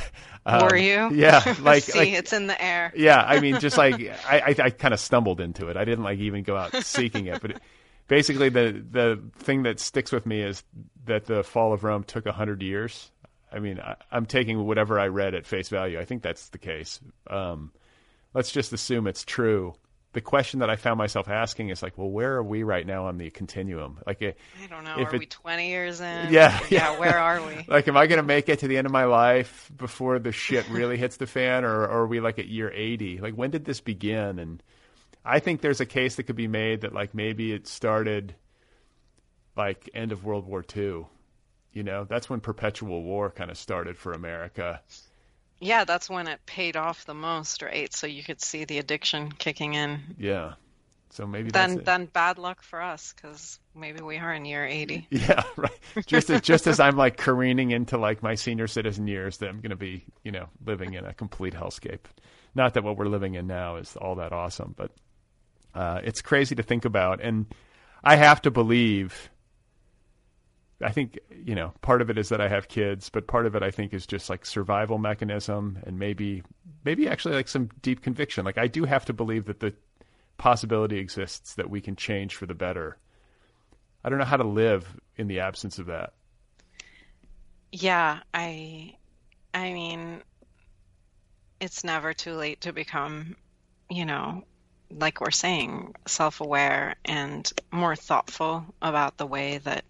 Um, Were you? Yeah, like, See, like it's in the air. yeah. I mean, just like I, I, I kind of stumbled into it. I didn't like even go out seeking it, but it, basically the the thing that sticks with me is that the fall of Rome took a hundred years. I mean, I, I'm taking whatever I read at face value. I think that's the case. Um, let's just assume it's true. The question that I found myself asking is like, well, where are we right now on the continuum? Like, eh, I don't know. Are it- we 20 years in? Yeah, Yeah, yeah. where are we? like, am I going to make it to the end of my life before the shit really hits the fan, or, or are we like at year 80? Like, when did this begin? And I think there's a case that could be made that like maybe it started like end of World War II. You know, that's when perpetual war kind of started for America. Yeah, that's when it paid off the most, right? So you could see the addiction kicking in. Yeah. So maybe then then bad luck for us because maybe we are in year eighty. Yeah, right. Just as, just as I'm like careening into like my senior citizen years, that I'm going to be you know living in a complete hellscape. Not that what we're living in now is all that awesome, but uh, it's crazy to think about, and I have to believe. I think you know part of it is that I have kids, but part of it I think is just like survival mechanism, and maybe maybe actually like some deep conviction. Like I do have to believe that the possibility exists that we can change for the better. I don't know how to live in the absence of that. Yeah, I I mean it's never too late to become, you know, like we're saying, self-aware and more thoughtful about the way that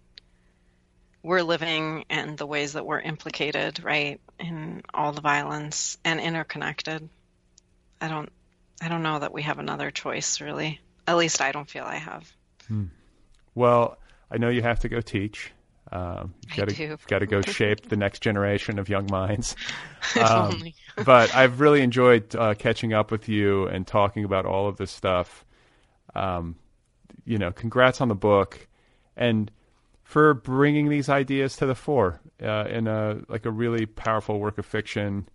we're living and the ways that we're implicated, right, in all the violence and interconnected. I don't I don't know that we have another choice, really. At least I don't feel I have. Hmm. Well, I know you have to go teach. Um, you got to go shape the next generation of young minds. Um, but I've really enjoyed uh, catching up with you and talking about all of this stuff. Um, you know, congrats on the book and for bringing these ideas to the fore uh, in a like a really powerful work of fiction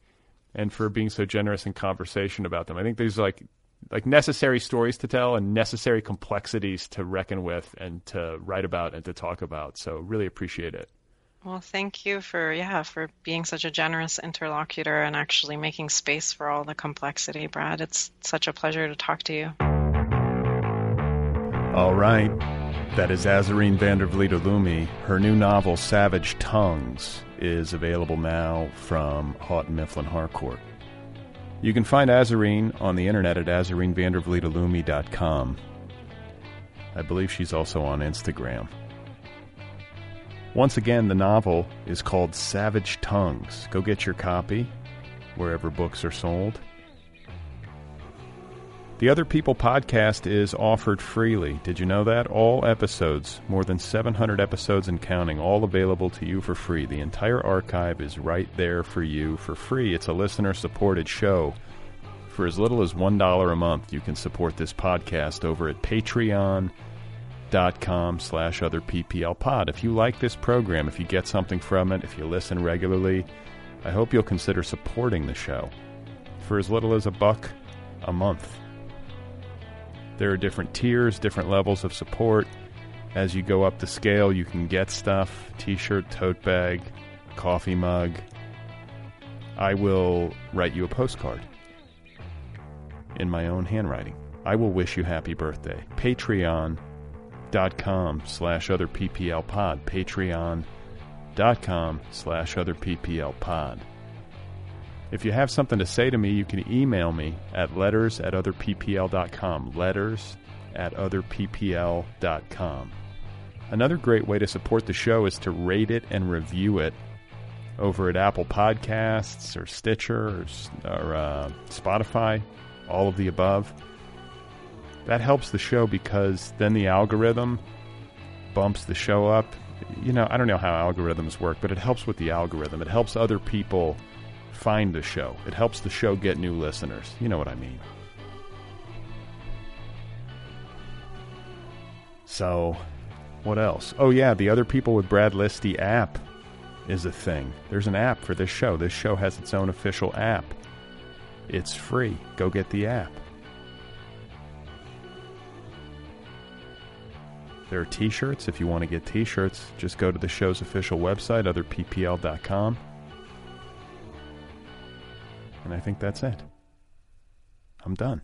and for being so generous in conversation about them. I think there's like like necessary stories to tell and necessary complexities to reckon with and to write about and to talk about. So really appreciate it. Well, thank you for yeah, for being such a generous interlocutor and actually making space for all the complexity, Brad. It's such a pleasure to talk to you. All right. That is Azareen Van der Vliet Oloomi. Her new novel, Savage Tongues, is available now from Houghton Mifflin Harcourt. You can find Azareen on the internet at azareenvandervlietoloomi.com. I believe she's also on Instagram. Once again, the novel is called Savage Tongues. Go get your copy wherever books are sold. The Other People podcast is offered freely. Did you know that? All episodes, more than 700 episodes and counting, all available to you for free. The entire archive is right there for you for free. It's a listener supported show. For as little as $1 a month, you can support this podcast over at patreon.com slash other PPL pod. If you like this program, if you get something from it, if you listen regularly, I hope you'll consider supporting the show. For as little as a buck a month. There are different tiers, different levels of support. As you go up the scale, you can get stuff t shirt, tote bag, coffee mug. I will write you a postcard in my own handwriting. I will wish you happy birthday. Patreon.com slash other PPL pod. Patreon.com slash other PPL pod. If you have something to say to me, you can email me at letters at otherppl.com. Letters at otherppl.com. Another great way to support the show is to rate it and review it over at Apple Podcasts or Stitcher or, or uh, Spotify, all of the above. That helps the show because then the algorithm bumps the show up. You know, I don't know how algorithms work, but it helps with the algorithm. It helps other people find the show. It helps the show get new listeners. You know what I mean. So, what else? Oh, yeah, the Other People with Brad Listi app is a thing. There's an app for this show. This show has its own official app. It's free. Go get the app. There are t shirts. If you want to get t shirts, just go to the show's official website, otherppl.com. And I think that's it. I'm done.